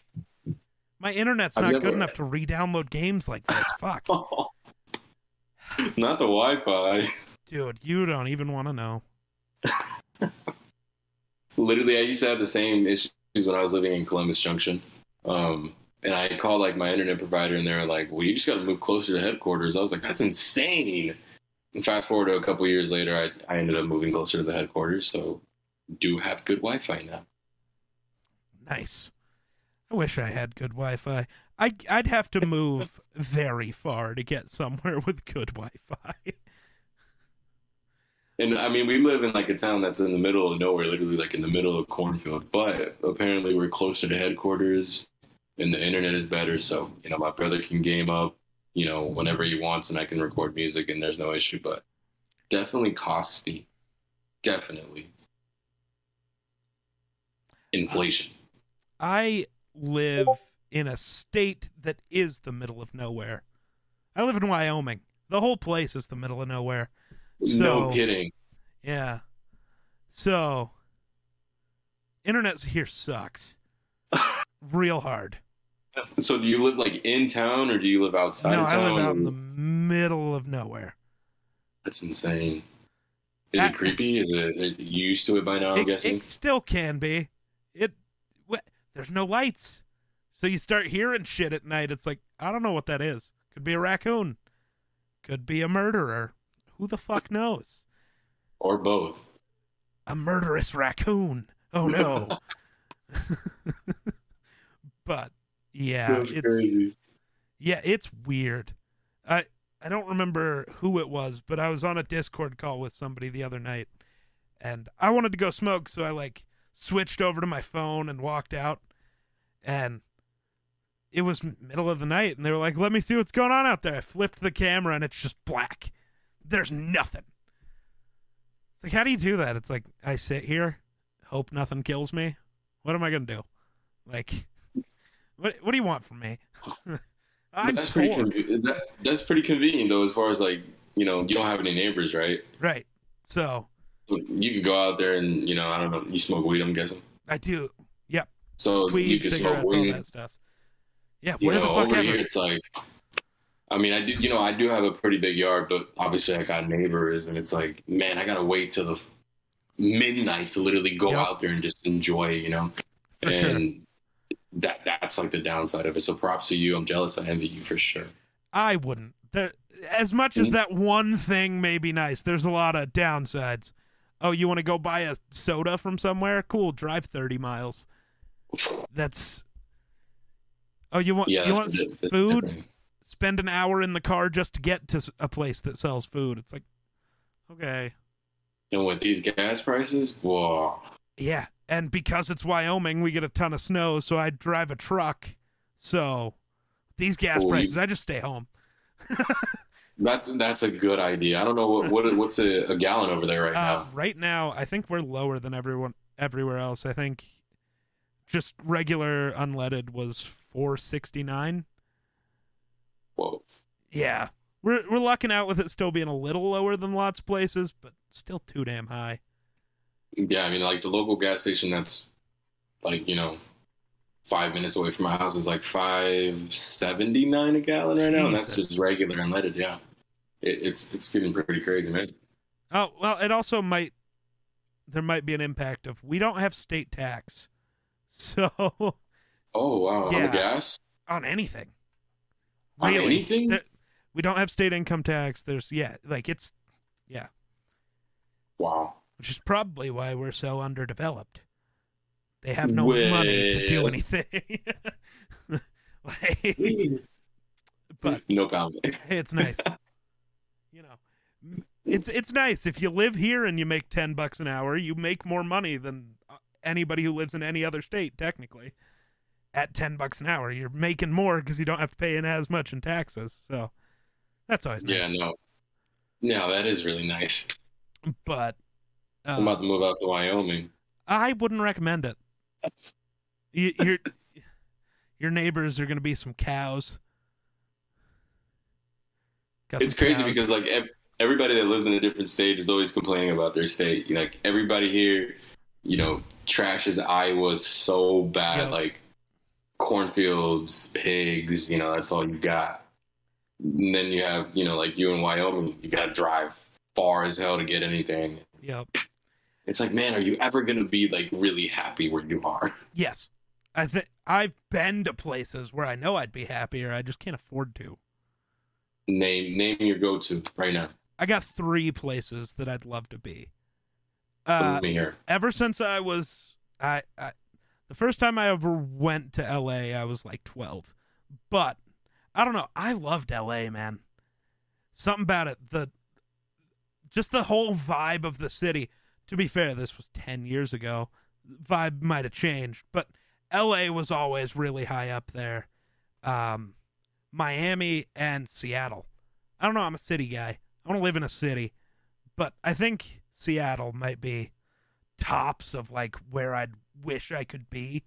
My internet's I've not never- good enough to re-download games like this. Fuck. (laughs) Not the Wi-Fi. Dude, you don't even want to know. (laughs) Literally, I used to have the same issues when I was living in Columbus Junction. Um, and I called like my internet provider, and they were like, "Well, you just got to move closer to headquarters." I was like, "That's insane." And fast forward to a couple years later, I, I ended up moving closer to the headquarters, so do have good Wi-Fi now. Nice. I wish I had good Wi-Fi. I I'd have to move very far to get somewhere (laughs) with good Wi-Fi. And I mean, we live in like a town that's in the middle of nowhere, literally like in the middle of cornfield. But apparently, we're closer to headquarters, and the internet is better. So you know, my brother can game up, you know, whenever he wants, and I can record music, and there's no issue. But definitely costly, definitely inflation. I live in a state that is the middle of nowhere. I live in Wyoming. The whole place is the middle of nowhere. No So- kidding. Yeah. So internet here sucks. (laughs) Real hard. So do you live like in town, or do you live outside no, I live out in the middle of nowhere. That's insane. Is That- it creepy? Is it you used to it by now? I'm guessing. it still can be. It wh- there's no lights, so you start hearing shit at night. It's like I don't know what that is. Could be a raccoon. Could be a murderer. Who the fuck knows? or both. A murderous raccoon. Oh no. (laughs) but yeah, That's it's crazy. yeah, it's weird. I I don't remember who it was, but I was on a Discord call with somebody the other night, and I wanted to go smoke, so I like switched over to my phone and walked out, and it was middle of the night, and they were like, "Let me see what's going on out there." I flipped the camera, and it's just black. There's nothing. It's like, how do you do that? It's like I sit here, hope nothing kills me. What am I gonna do? Like, what what do you want from me? (laughs) I'm that's pretty conve- that, that's pretty convenient though, as far as like you know, you don't have any neighbors, right? Right. So you can go out there and you know, I don't know, you smoke weed, I'm guessing. I do. Yep. So you can smoke all weed. that stuff. Yeah. You Where know, the fuck over ever? here it's like, I mean, I do, you know, I do have a pretty big yard, but obviously I got neighbors, and it's like, man, I gotta wait till the midnight to literally go Yep. out there and just enjoy, you know. For sure. and that that's like the downside of it. So props to you. I'm jealous. I envy you for sure. I wouldn't. There, as much as Mm. that one thing may be nice, there's a lot of downsides. Oh, you want to go buy a soda from somewhere? Cool, drive 30 miles. (sighs) That's Oh, you want Yeah, you want the- s- that's the food? thing. Spend an hour in the car just to get to a place that sells food. It's like okay. And with these gas prices, whoa. Yeah, and because it's Wyoming, we get a ton of snow, so I drive a truck. So these gas Well, you- prices, I just stay home. (laughs) That's that's a good idea. I don't know what, what what's a, a gallon over there right Uh, now. right now, I think we're lower than everyone everywhere else. I think just regular unleaded was four sixty nine. Whoa. Yeah, we're we're lucking out with it still being a little lower than lots of places, but still too damn high. Yeah, I mean, like the local gas station that's like you know five minutes away from my house is like five seventy nine a gallon right now. And that's just regular unleaded. Yeah, it, it's it's getting pretty crazy, man. Oh well, it also might there might be an impact of we don't have state tax, (laughs) so Oh wow, on Yeah. the gas, on anything. On Really? anything. There- we don't have state income tax. There's yeah, like it's yeah. Wow. which is probably why we're so underdeveloped. They have no money to do anything. (laughs) like, but no comment. hey, it's nice. (laughs) You know, it's it's nice if you live here and you make ten bucks an hour, you make more money than uh, anybody who lives in any other state. Technically, at ten bucks an hour, you're making more because you don't have to pay in as much in taxes. So that's always nice. Yeah, no. No, that is really nice. But I'm uh, about to move out to Wyoming. I wouldn't recommend it. You, your your neighbors are going to be some cows. Got It's some crazy cows. because like ev- everybody that lives in a different state is always complaining about their state. Like everybody here, you know, trashes Iowa so bad. Yeah. Like cornfields, pigs. You know, that's all you got. And then you have, you know, like you in Wyoming, you got to drive far as hell to get anything. Yep. It's like, man, are you ever gonna be like really happy where you are? Yes, I think I've been to places where I know I'd be happier. I just can't afford to. Name name your go to right now. I got three places that I'd love to be. Uh, ever since I was I, I the first time I ever went to LA I was like 12. But I don't know, I loved LA, man. Something about it, the just the whole vibe of the city. To be fair, this was 10 years ago. Vibe might have changed, but LA was always really high up there. Um Miami and Seattle. I don't know, I'm a city guy. I want to live in a city. But I think Seattle might be tops of like where I'd wish I could be.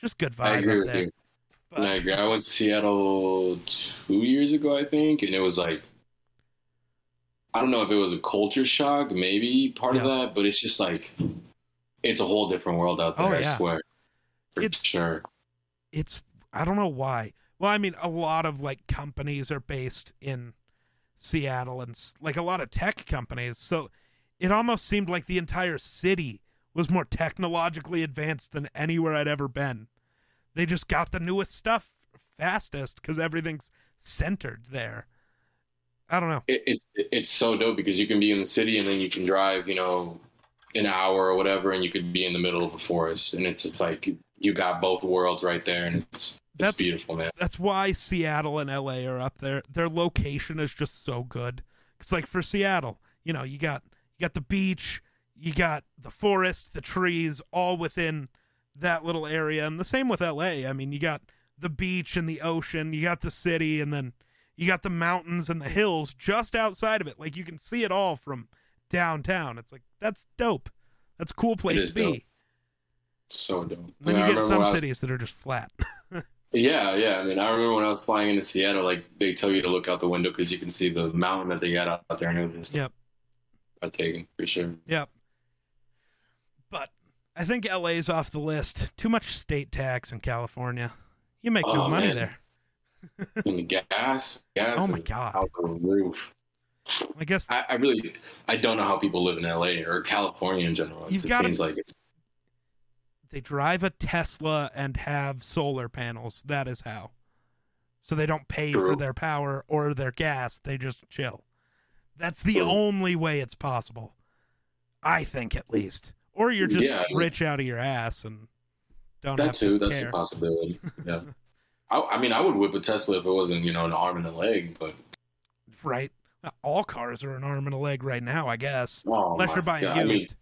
Just good I vibe agree up with there. you. But- I agree. I went to Seattle two years ago, I think, and it was like I don't know if it was a culture shock, maybe part of that, but it's just like it's a whole different world out oh, there. Oh, I yeah. swear, for It's- sure. it's I don't know why. Well, I mean, a lot of like companies are based in Seattle and like a lot of tech companies. So it almost seemed like the entire city was more technologically advanced than anywhere I'd ever been. They just got the newest stuff fastest because everything's centered there. I don't know. It, it's it's so dope because you can be in the city and then you can drive, you know, an hour or whatever, and you could be in the middle of a forest, and it's just like you got both worlds right there, and it's it's That's- beautiful, man. that's why Seattle and LA are up there. Their location is just so good. It's like for Seattle, you know, you got you got the beach, you got the forest, the trees, all within that little area. And the same with LA. I mean, you got the beach and the ocean, you got the city, and then you got the mountains and the hills just outside of it. Like you can see it all from downtown. It's like that's dope. That's a cool place to be. It's so dope. Then I you get some was- cities that are just flat. (laughs) Yeah, yeah. I mean, I remember when I was flying into Seattle, like they tell you to look out the window because you can see the mountain that they got out there, and it was just Yep. breathtaking for sure. Yep. I think LA's off the list. Too much state tax in California. You make no Oh, money man. there. (laughs) And the gas, gas. Oh my God. Out the roof. I guess I, I really, I don't know how people live in LA or California in general. It You've just gotta- seems like it's they drive a Tesla and have solar panels. That is how. So they don't pay for their power or their gas, they just chill. That's the True. only way it's possible. I think at least. Or you're just Yeah. rich out of your ass and don't That have too. to That's care. a possibility. Yeah. (laughs) I, I mean, I would whip a Tesla if it wasn't, you know, an arm and a leg. But right? All cars are an arm and a leg right now, I guess. oh Unless you're buying God. I used. mean,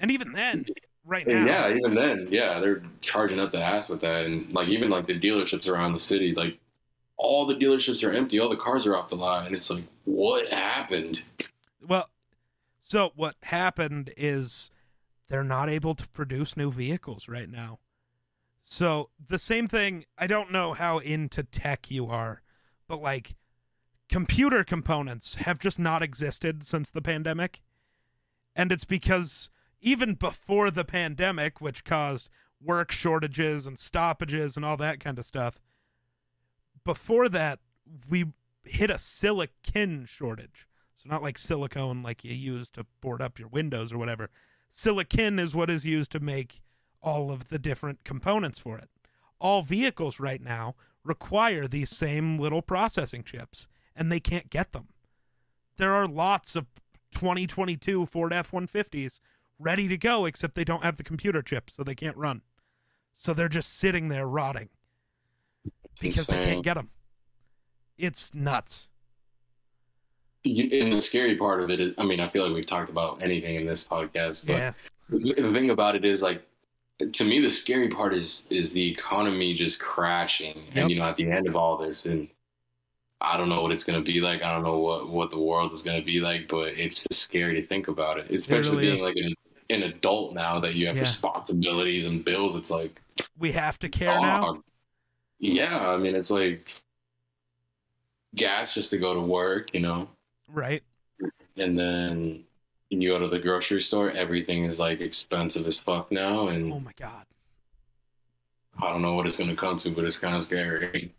and even then, right now, yeah, even then, yeah, they're charging up the ass with that, and like even like the dealerships around the city, like all the dealerships are empty, all the cars are off the lot, and it's like, what happened? Well, so what happened is they're not able to produce new vehicles right now. So the same thing, I don't know how into tech you are, but like computer components have just not existed since the pandemic. And it's because even before the pandemic, which caused work shortages and stoppages and all that kind of stuff, before that, we hit a silicon shortage. So not like silicone like you use to board up your windows or whatever. Silicon is what is used to make all of the different components for it. All vehicles right now require these same little processing chips and they can't get them. There are lots of 2022 Ford F150s ready to go except they don't have the computer chip so they can't run. So they're just sitting there rotting because they can't get them. It's nuts. And the scary part of it is, I mean, I feel like we've talked about anything in this podcast, but Yeah. the thing about it is like to me the scary part is is the economy just crashing Yep. and you know at the end of all this and i don't know what it's going to be like i don't know what what the world is going to be like but it's just scary to think about it especially really being is. like an, an adult now that you have Yeah. responsibilities and bills it's like We have to care now. yeah i mean it's like gas just to go to work you know Right. and then you go to the grocery store everything is like expensive as fuck now and Oh my god. I don't know what it's going to come to, but it's kind of scary.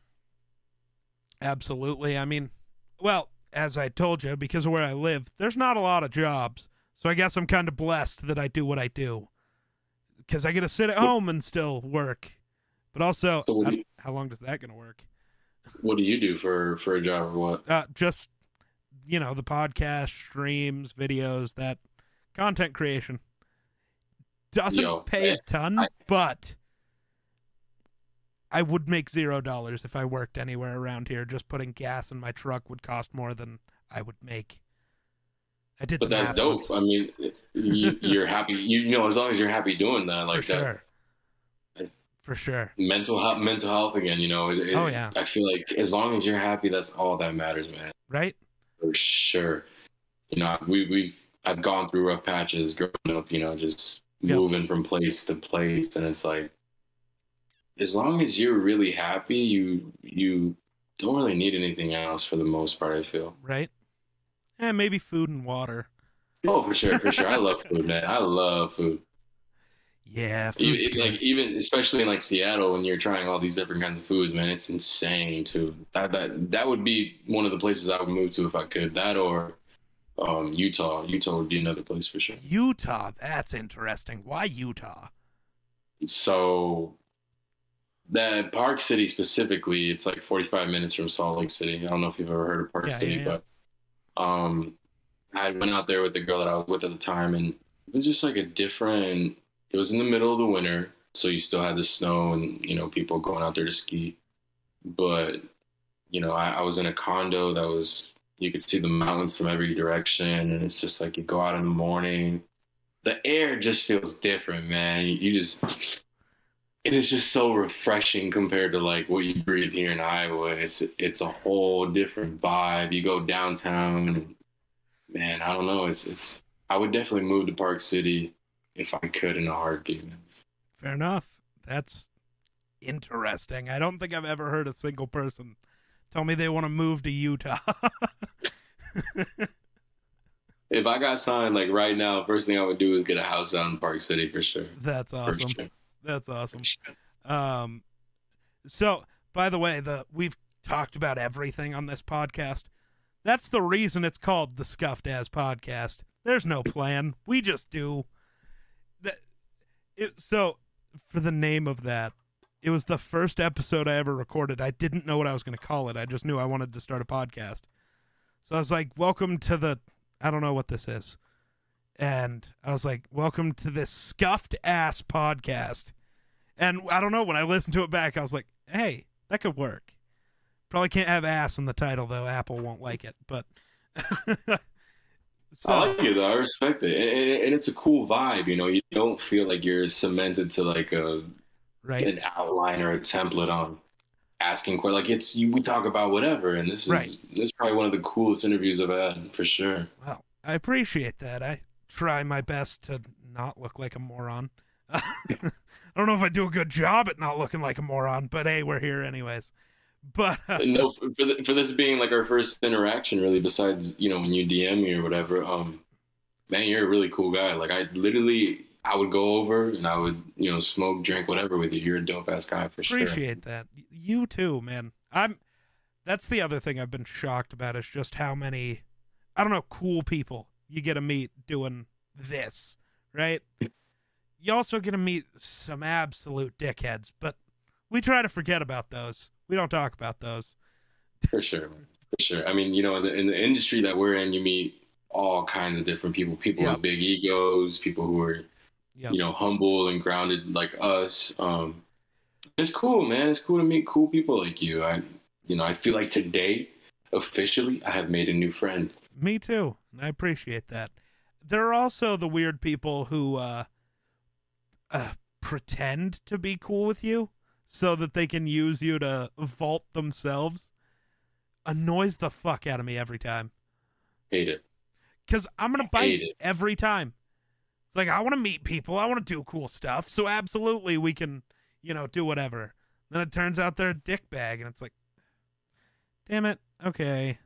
Absolutely. I mean, well, as I told you, because of where I live, there's not a lot of jobs. So I guess I'm kind of blessed that I do what I do. Because I get to sit at home and still work. But also, So what I- do you- how long does that going to work? What do you do for for a job or what? Uh, just, you know, the podcast, streams, videos, that content creation. Doesn't Yo, pay a ton, I- but I would make zero dollars if I worked anywhere around here. Just putting gas in my truck would cost more than I would make. I did But that's dope. once. I mean, you, you're happy. You know, as long as you're happy doing that, like for that sure. For sure. mental health, mental health again. You know, it- Oh, yeah. I feel like as long as you're happy, that's all that matters, man. Right? For sure. You know, we we I've gone through rough patches growing up. You know, just Yep. moving from place to place, and it's like, as long as you're really happy, you you don't really need anything else for the most part. I feel. Right? And maybe food and water. Oh, for sure, for sure. I love food, man. I love food. Yeah. Food's it- good. like even especially in like Seattle when you're trying all these different kinds of foods, man, it's insane too. That that that would be one of the places I would move to if I could. That or um, Utah. Utah would be another place for sure. Utah. That's interesting. Why Utah? So that Park City specifically, it's like 45 minutes from Salt Lake City. I don't know if you've ever heard of Park Yeah, City, yeah, yeah. but um, I went out there with the girl that I was with at the time, and it was just like a different. It was in the middle of the winter, so you still had the snow and you know people going out there to ski, but you know I, I was in a condo that was you could see the mountains from every direction, and it's just like you go out in the morning. The air just feels different, man. You just it is just so refreshing compared to like what you breathe here in Iowa. It's it's a whole different vibe. You go downtown, and man, I don't know. It's it's. I would definitely move to Park City if I could in a heartbeat. Fair enough. That's interesting. I don't think I've ever heard a single person tell me they want to move to Utah. (laughs) If I got signed like right now, first thing I would do is get a house out in Park City for sure. That's awesome. sure. That's awesome. Sure. Um, so by the way, the we've talked about everything on this podcast. That's the reason it's called the Scuffed As Podcast. There's no plan. We just do that. It, so for the name of that, it was the first episode I ever recorded. I didn't know what I was going to call it. I just knew I wanted to start a podcast. So I was like, "Welcome to the I don't know what this is." And I was like, "Welcome to this scuffed ass podcast." And I don't know, when I listened to it back, I was like, "Hey, that could work." Probably can't have ass in the title though. Apple won't like it, but (laughs) so, I like it though. I respect it, and, and, it's a cool vibe. You know, you don't feel like you're cemented to like a right an outline or a template on asking questions. Like it's you, we talk about whatever, and this is right. this is probably one of the coolest interviews I've had for sure. Well, I appreciate that. I try my best to not look like a moron. (laughs) I don't know if I do a good job at not looking like a moron, but hey, we're here anyways. But uh, no, for, the, for this being like our first interaction, really, besides you know when you DM me or whatever, um, man, you're a really cool guy. Like I literally, I would go over and I would you know smoke, drink, whatever with you. You're a dope ass guy for appreciate sure. Appreciate that. You too, man. I'm. That's the other thing I've been shocked about is just how many, I don't know, cool people you get to meet doing this, right? You also get to meet some absolute dickheads, but we try to forget about those we don't talk about those. For sure. For sure. I mean, you know, in the, in the industry that we're in, you meet all kinds of different people. People yep. with big egos, people who are, yep. you know, humble and grounded like us. Um, it's cool, man. It's cool to meet cool people like you. I, you know, I feel like today, officially, I have made a new friend. Me too. I appreciate that. There are also the weird people who uh, uh, pretend to be cool with you so that they can use you to vault themselves annoys the fuck out of me every time. Hate it. Because I'm going to bite every time. It's like, I want to meet people. I want to do cool stuff. So absolutely we can, you know, do whatever. Then it turns out they're a dick bag. And it's like, damn it. Okay.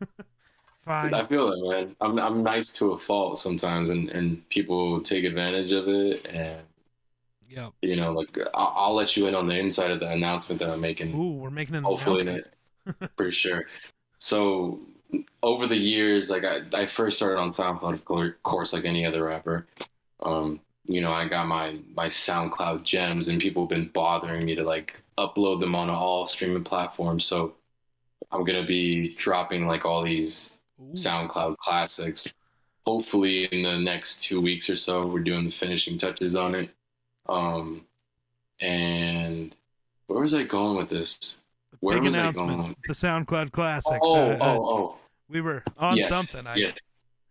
(laughs) Fine. I feel it, man. I'm, I'm nice to a fault sometimes. And, and people take advantage of it. And yeah. You know, like I'll, I'll, let you in on the inside of the announcement that I'm making. Ooh, we're making an hopefully announcement. for sure. So over the years, like I, I first started on SoundCloud, of course, like any other rapper. Um, you know, I got my my SoundCloud gems, and people have been bothering me to like upload them on all streaming platforms. So I'm gonna be dropping like all these Ooh. SoundCloud classics. Hopefully, in the next two weeks or so, we're doing the finishing touches on it. Um, and where was I going with this? Where Big was announcement. I going? The SoundCloud Classic. Oh, uh, oh, oh. We were on yes, something. I... Yes.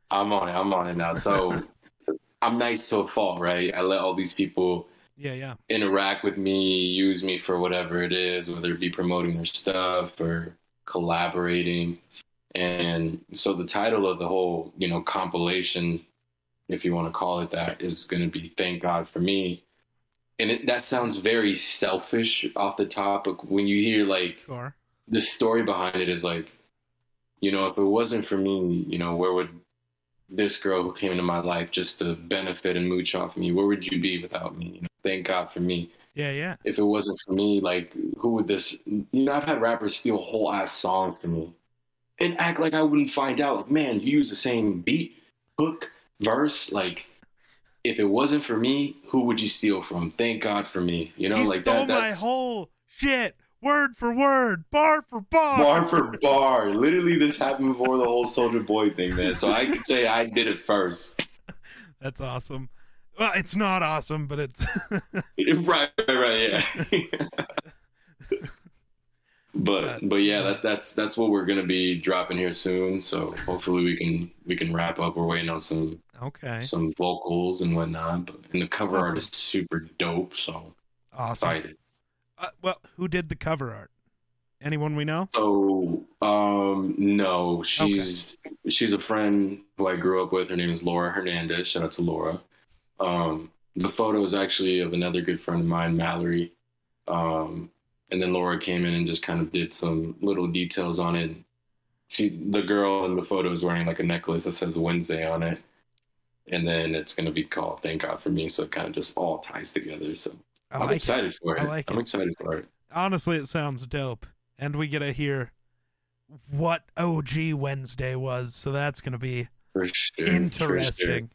I'm on it. I'm on it now. So (laughs) I'm nice to a fault, right? I let all these people yeah, yeah. interact with me, use me for whatever it is, whether it be promoting their stuff or collaborating. And so the title of the whole, you know, compilation, if you want to call it that, is going to be Thank God for Me and it, that sounds very selfish off the top. But when you hear like sure. the story behind it is like, you know, if it wasn't for me, you know, where would this girl who came into my life just to benefit and mooch off me, where would you be without me? You know, thank God for me. Yeah, yeah. If it wasn't for me, like, who would this? You know, I've had rappers steal whole ass songs from me and act like I wouldn't find out. Like, man, you use the same beat, hook, verse, like if it wasn't for me, who would you steal from? Thank God for me. You know, he like stole that. That's my whole shit, word for word, bar for bar, bar for (laughs) bar. Literally, this happened before the whole Soulja Boy thing, man. So I could say I did it first. (laughs) That's awesome. Well, it's not awesome, but it's (laughs) right, right, right, yeah. But but yeah, that, that's that's what we're gonna be dropping here soon. So hopefully we can we can wrap up. We're waiting on some Okay. Some vocals and whatnot, but and the cover awesome. art is super dope. So awesome. excited. Uh, well, who did the cover art? Anyone we know? So, um, no, she's okay. she's a friend who I grew up with. Her name is Laura Hernandez. Shout out to Laura. Um, the photo is actually of another good friend of mine, Mallory. Um, and then Laura came in and just kind of did some little details on it. She, the girl in the photo is wearing like a necklace that says Wednesday on it and then it's going to be called Thank God for Me. So it kind of just all ties together. So I am excited it. for it. Like I'm it. excited for it. Honestly, it sounds dope, and we get to hear what OG Whensday was. So that's going to be for sure, interesting. For sure.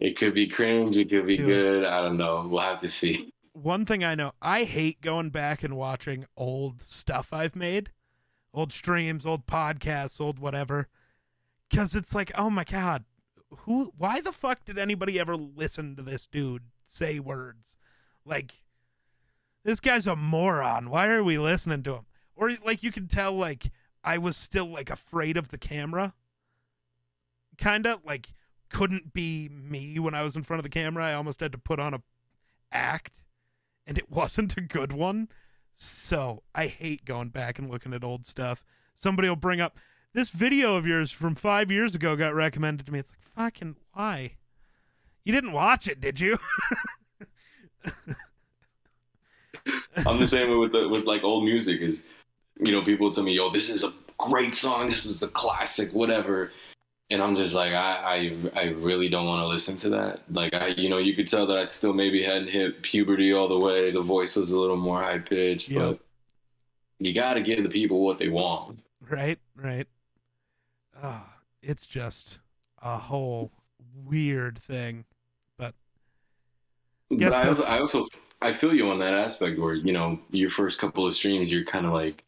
It could be cringe. It could be Dude. good. I don't know. We'll have to see. One thing I know, I hate going back and watching old stuff I've made, old streams, old podcasts, old whatever, because it's like, oh my god, who? Why the fuck did anybody ever listen to this dude say words? Like, this guy's a moron. Why are we listening to him? Or like you can tell, like I was still like afraid of the camera, kind of like couldn't be me when I was in front of the camera. I almost had to put on a act and it (laughs) wasn't a good one. So I hate going back and looking at old stuff. Somebody will bring up this video of yours from five years ago got recommended to me. It's like fucking why? You didn't watch it, did you? (laughs) I'm the same with the, with like old music. Is you know people tell me, "Yo, this is a great song. This is a classic, whatever." And I'm just like I I, I really don't want to listen to that. Like I you know you could tell that I still maybe hadn't hit puberty all the way. The voice was a little more high pitched, yep. but you got to give the people what they want. Right, right. Oh, it's just a whole weird thing, but. But I, I also I feel you on that aspect where you know your first couple of streams you're kind of like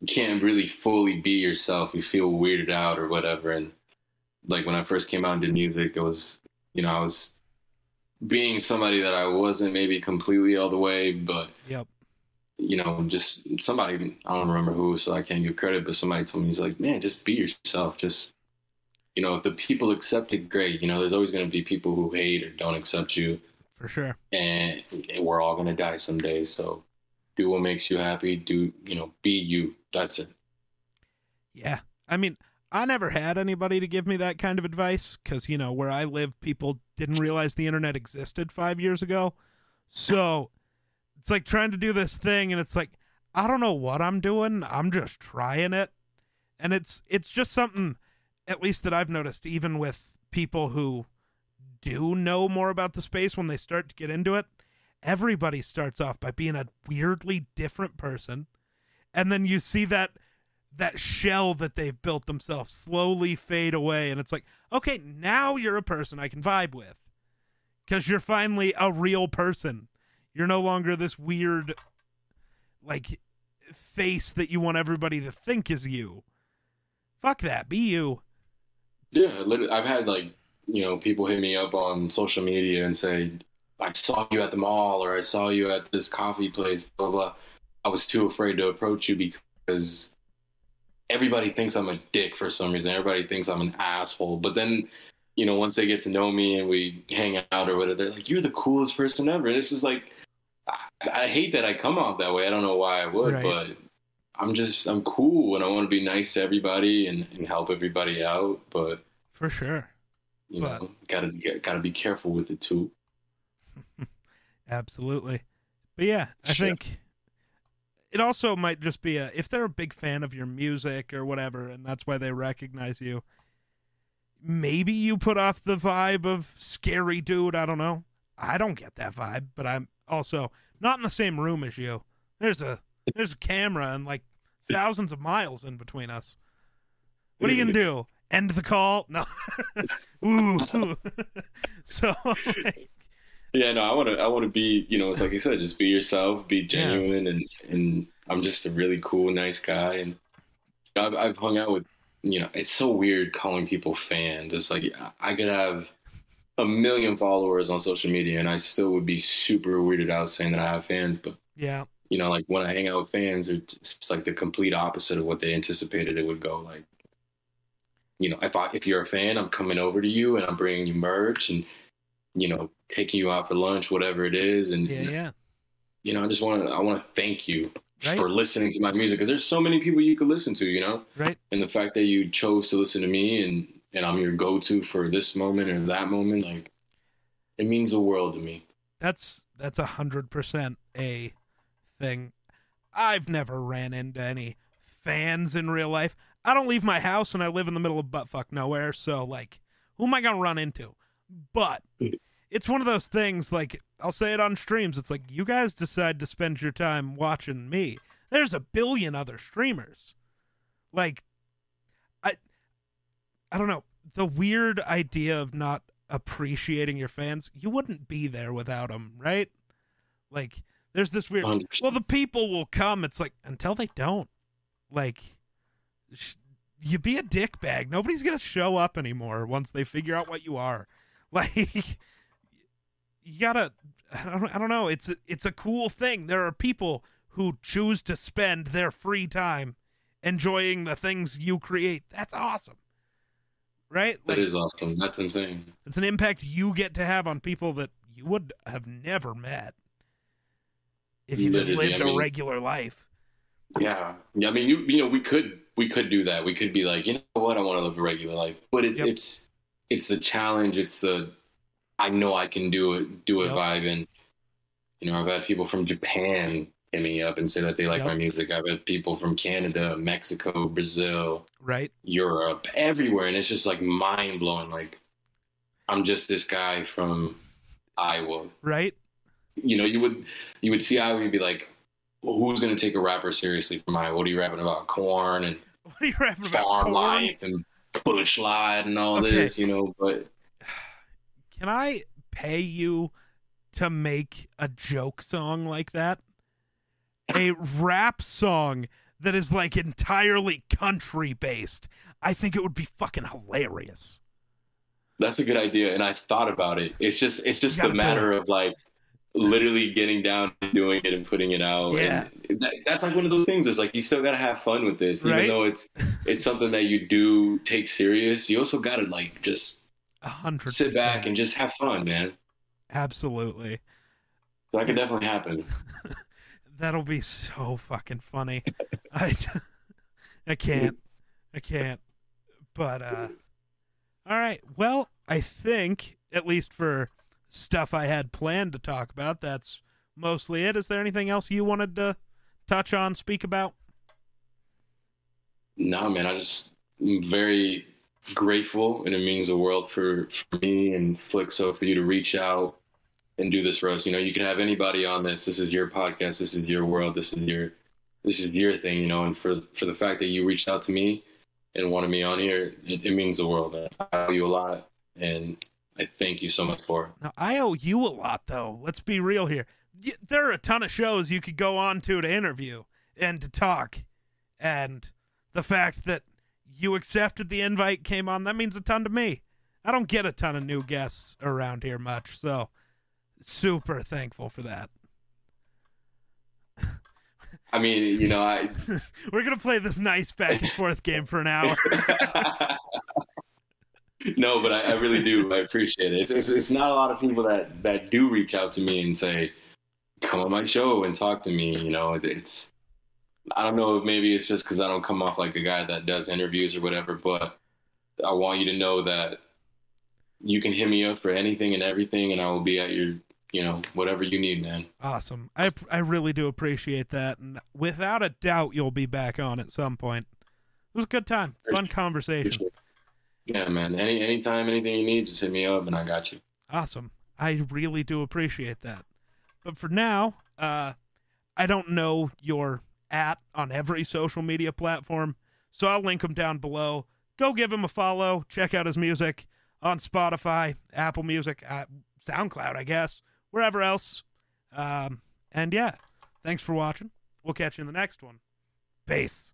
you can't really fully be yourself. You feel weirded out or whatever, and like when I first came out into music, it was, you know, I was being somebody that I wasn't maybe completely all the way, but yep. You know, just somebody I don't remember who, so I can't give credit, but somebody told me he's like, man, just be yourself. Just you know, if the people accept it, great. You know, there's always going to be people who hate or don't accept you. For sure. And we're all going to die someday. So do what makes you happy. Do, you know, be you. That's it. Yeah. I mean, I never had anybody to give me that kind of advice because, you know, where I live, people didn't realize the internet existed five years ago. So it's like trying to do this thing, and it's like, I don't know what I'm doing. I'm just trying it. And it's it's just something, at least that I've noticed, even with people who do know more about the space when they start to get into it, everybody starts off by being a weirdly different person. And then you see that that shell that they've built themselves slowly fade away and it's like okay now you're a person i can vibe with because you're finally a real person. You're no longer this weird like face that you want everybody to think is you. Fuck that. Be you. Yeah i've had like you know people hit me up on social media and say i saw you at the mall or i saw you at this coffee place blah blah. I was too afraid to approach you because everybody thinks I'm a dick for some reason. Everybody thinks I'm an asshole. But then, you know, once they get to know me and we hang out or whatever, they're like, "You're the coolest person ever." This is like, I, I hate that I come off that way. I don't know why I would, right. but I'm just I'm cool and I want to be nice to everybody and, and help everybody out. But for sure, you but... know, gotta gotta be careful with it too. (laughs) Absolutely, but yeah, I think it also might just be a if they're a big fan of your music or whatever, and that's why they recognize you. Maybe you put off the vibe of scary dude. I don't know. I don't get that vibe, but I'm also not in the same room as you. There's a there's a camera and like thousands of miles in between us. What are you gonna do? End the call? No. (laughs) Ooh. (laughs) so (laughs) like, yeah, no, I want to. I want to be. You know, it's like you said, just be yourself, be genuine, yeah. and and I'm just a really cool, nice guy, and I've, I've hung out with. You know, it's so weird calling people fans. It's like I could have a million followers on social media, and I still would be super weirded out saying that I have fans. But yeah, you know, like when I hang out with fans, it's like the complete opposite of what they anticipated it would go. Like, you know, if I if you're a fan, I'm coming over to you and I'm bringing you merch and you know, taking you out for lunch, whatever it is. And yeah, yeah. You know, I just want to I want to thank you right. for listening to my music because there's so many people you could listen to, you know. Right. And the fact that you chose to listen to me and and I'm your go-to for this moment or that moment, like it means the world to me. That's that's a hundred percent a thing. I've never ran into any fans in real life. I don't leave my house and I live in the middle of buttfuck nowhere, so like who am I gonna run into? But it's one of those things like I'll say it on streams. It's like you guys decide to spend your time watching me. There's a billion other streamers. Like I I don't know, the weird idea of not appreciating your fans, you wouldn't be there without them, right? Like there's this weird. Well, the people will come. It's like until they don't. Like, sh- you be a dick bag. Nobody's gonna show up anymore once they figure out what you are. Like, (laughs) you gotta. I don't, I don't know. It's a, it's a cool thing. There are people who choose to spend their free time enjoying the things you create. That's awesome, right? That is awesome. That's insane. It's an impact you get to have on people that you would have never met if you just lived I a mean- regular life. Yeah, yeah. I mean, you you know, we could we could do that. We could be like, you know what, I want to live a regular life, but it's Yep. it's it's the challenge. It's the I know I can do it, do it Yep. vibe, and you know, I've had people from Japan hit me up and say that they like Yep. my music. I've had people from Canada, Mexico, Brazil, Right? Europe, everywhere, and it's just like mind blowing. Like, I'm just this guy from Iowa. Right? You know, you would you would see Iowa, you'd be like, well, who's going to take a rapper seriously from Iowa? What are you rapping about? Corn and (laughs) What are you rapping about? farm Corn? life and bush slide and all Okay. this, you know. But Can I pay you to make a joke song like that? A rap song that is like entirely country based. I think it would be fucking hilarious. that's a good idea, and I thought about it. It's just it's just a matter of like literally getting down and doing it and putting it out. Yeah. And that, that's like one of those things. It's like you still got to have fun with this, Right? even though it's (laughs) it's something that you do take serious. You also got to like just A hundred. sit back and just have fun, man. absolutely. That could definitely happen. (laughs) That'll be so fucking funny. (laughs) I, I can't. I can't. But uh all right. Well, I think at least for stuff I had planned to talk about, that's mostly it. Is there anything else you wanted to touch on, speak about? No, man, I just am very grateful, and it means the world for, for me and Flixo for you to reach out and do this for us. You know, you could have anybody on this. This is your podcast. This is your world. This is your this is your thing. You know, and for for the fact that you reached out to me and wanted me on here, it, it means the world. I owe you a lot, and I thank you so much for. Now, I owe you a lot though. Let's be real here. Y- There are a ton of shows you could go on to to interview and to talk. And the fact that you accepted the invite came on, that means a ton to me. I don't get a ton of new guests around here much, so super thankful for that. I mean, you know, I (laughs) We're gonna play this nice back and forth game for an hour. (laughs) no, but I, I really do. I appreciate it. It's, it's, it's not a lot of people that, that do reach out to me and say, come on my show and talk to me. You know, It- it's, I don't know if maybe it's just because I don't come off like a guy that does interviews or whatever, but I want you to know that you can hit me up for anything and everything, and I will be at your, you know, whatever you need, man. Awesome. I I really do appreciate that, and without a doubt, you'll be back on at some point. It was a good time, fun conversation. Yeah, man. Any anytime, anything you need, just hit me up, and I got you. Awesome. I really do appreciate that. But for now, uh, I don't know your at on every social media platform, so I'll link him down below. Go give him a follow. Check out his music on Spotify, Apple Music, uh, SoundCloud, I guess, wherever else. Um, and yeah, thanks for watching. We'll catch you in the next one. Peace.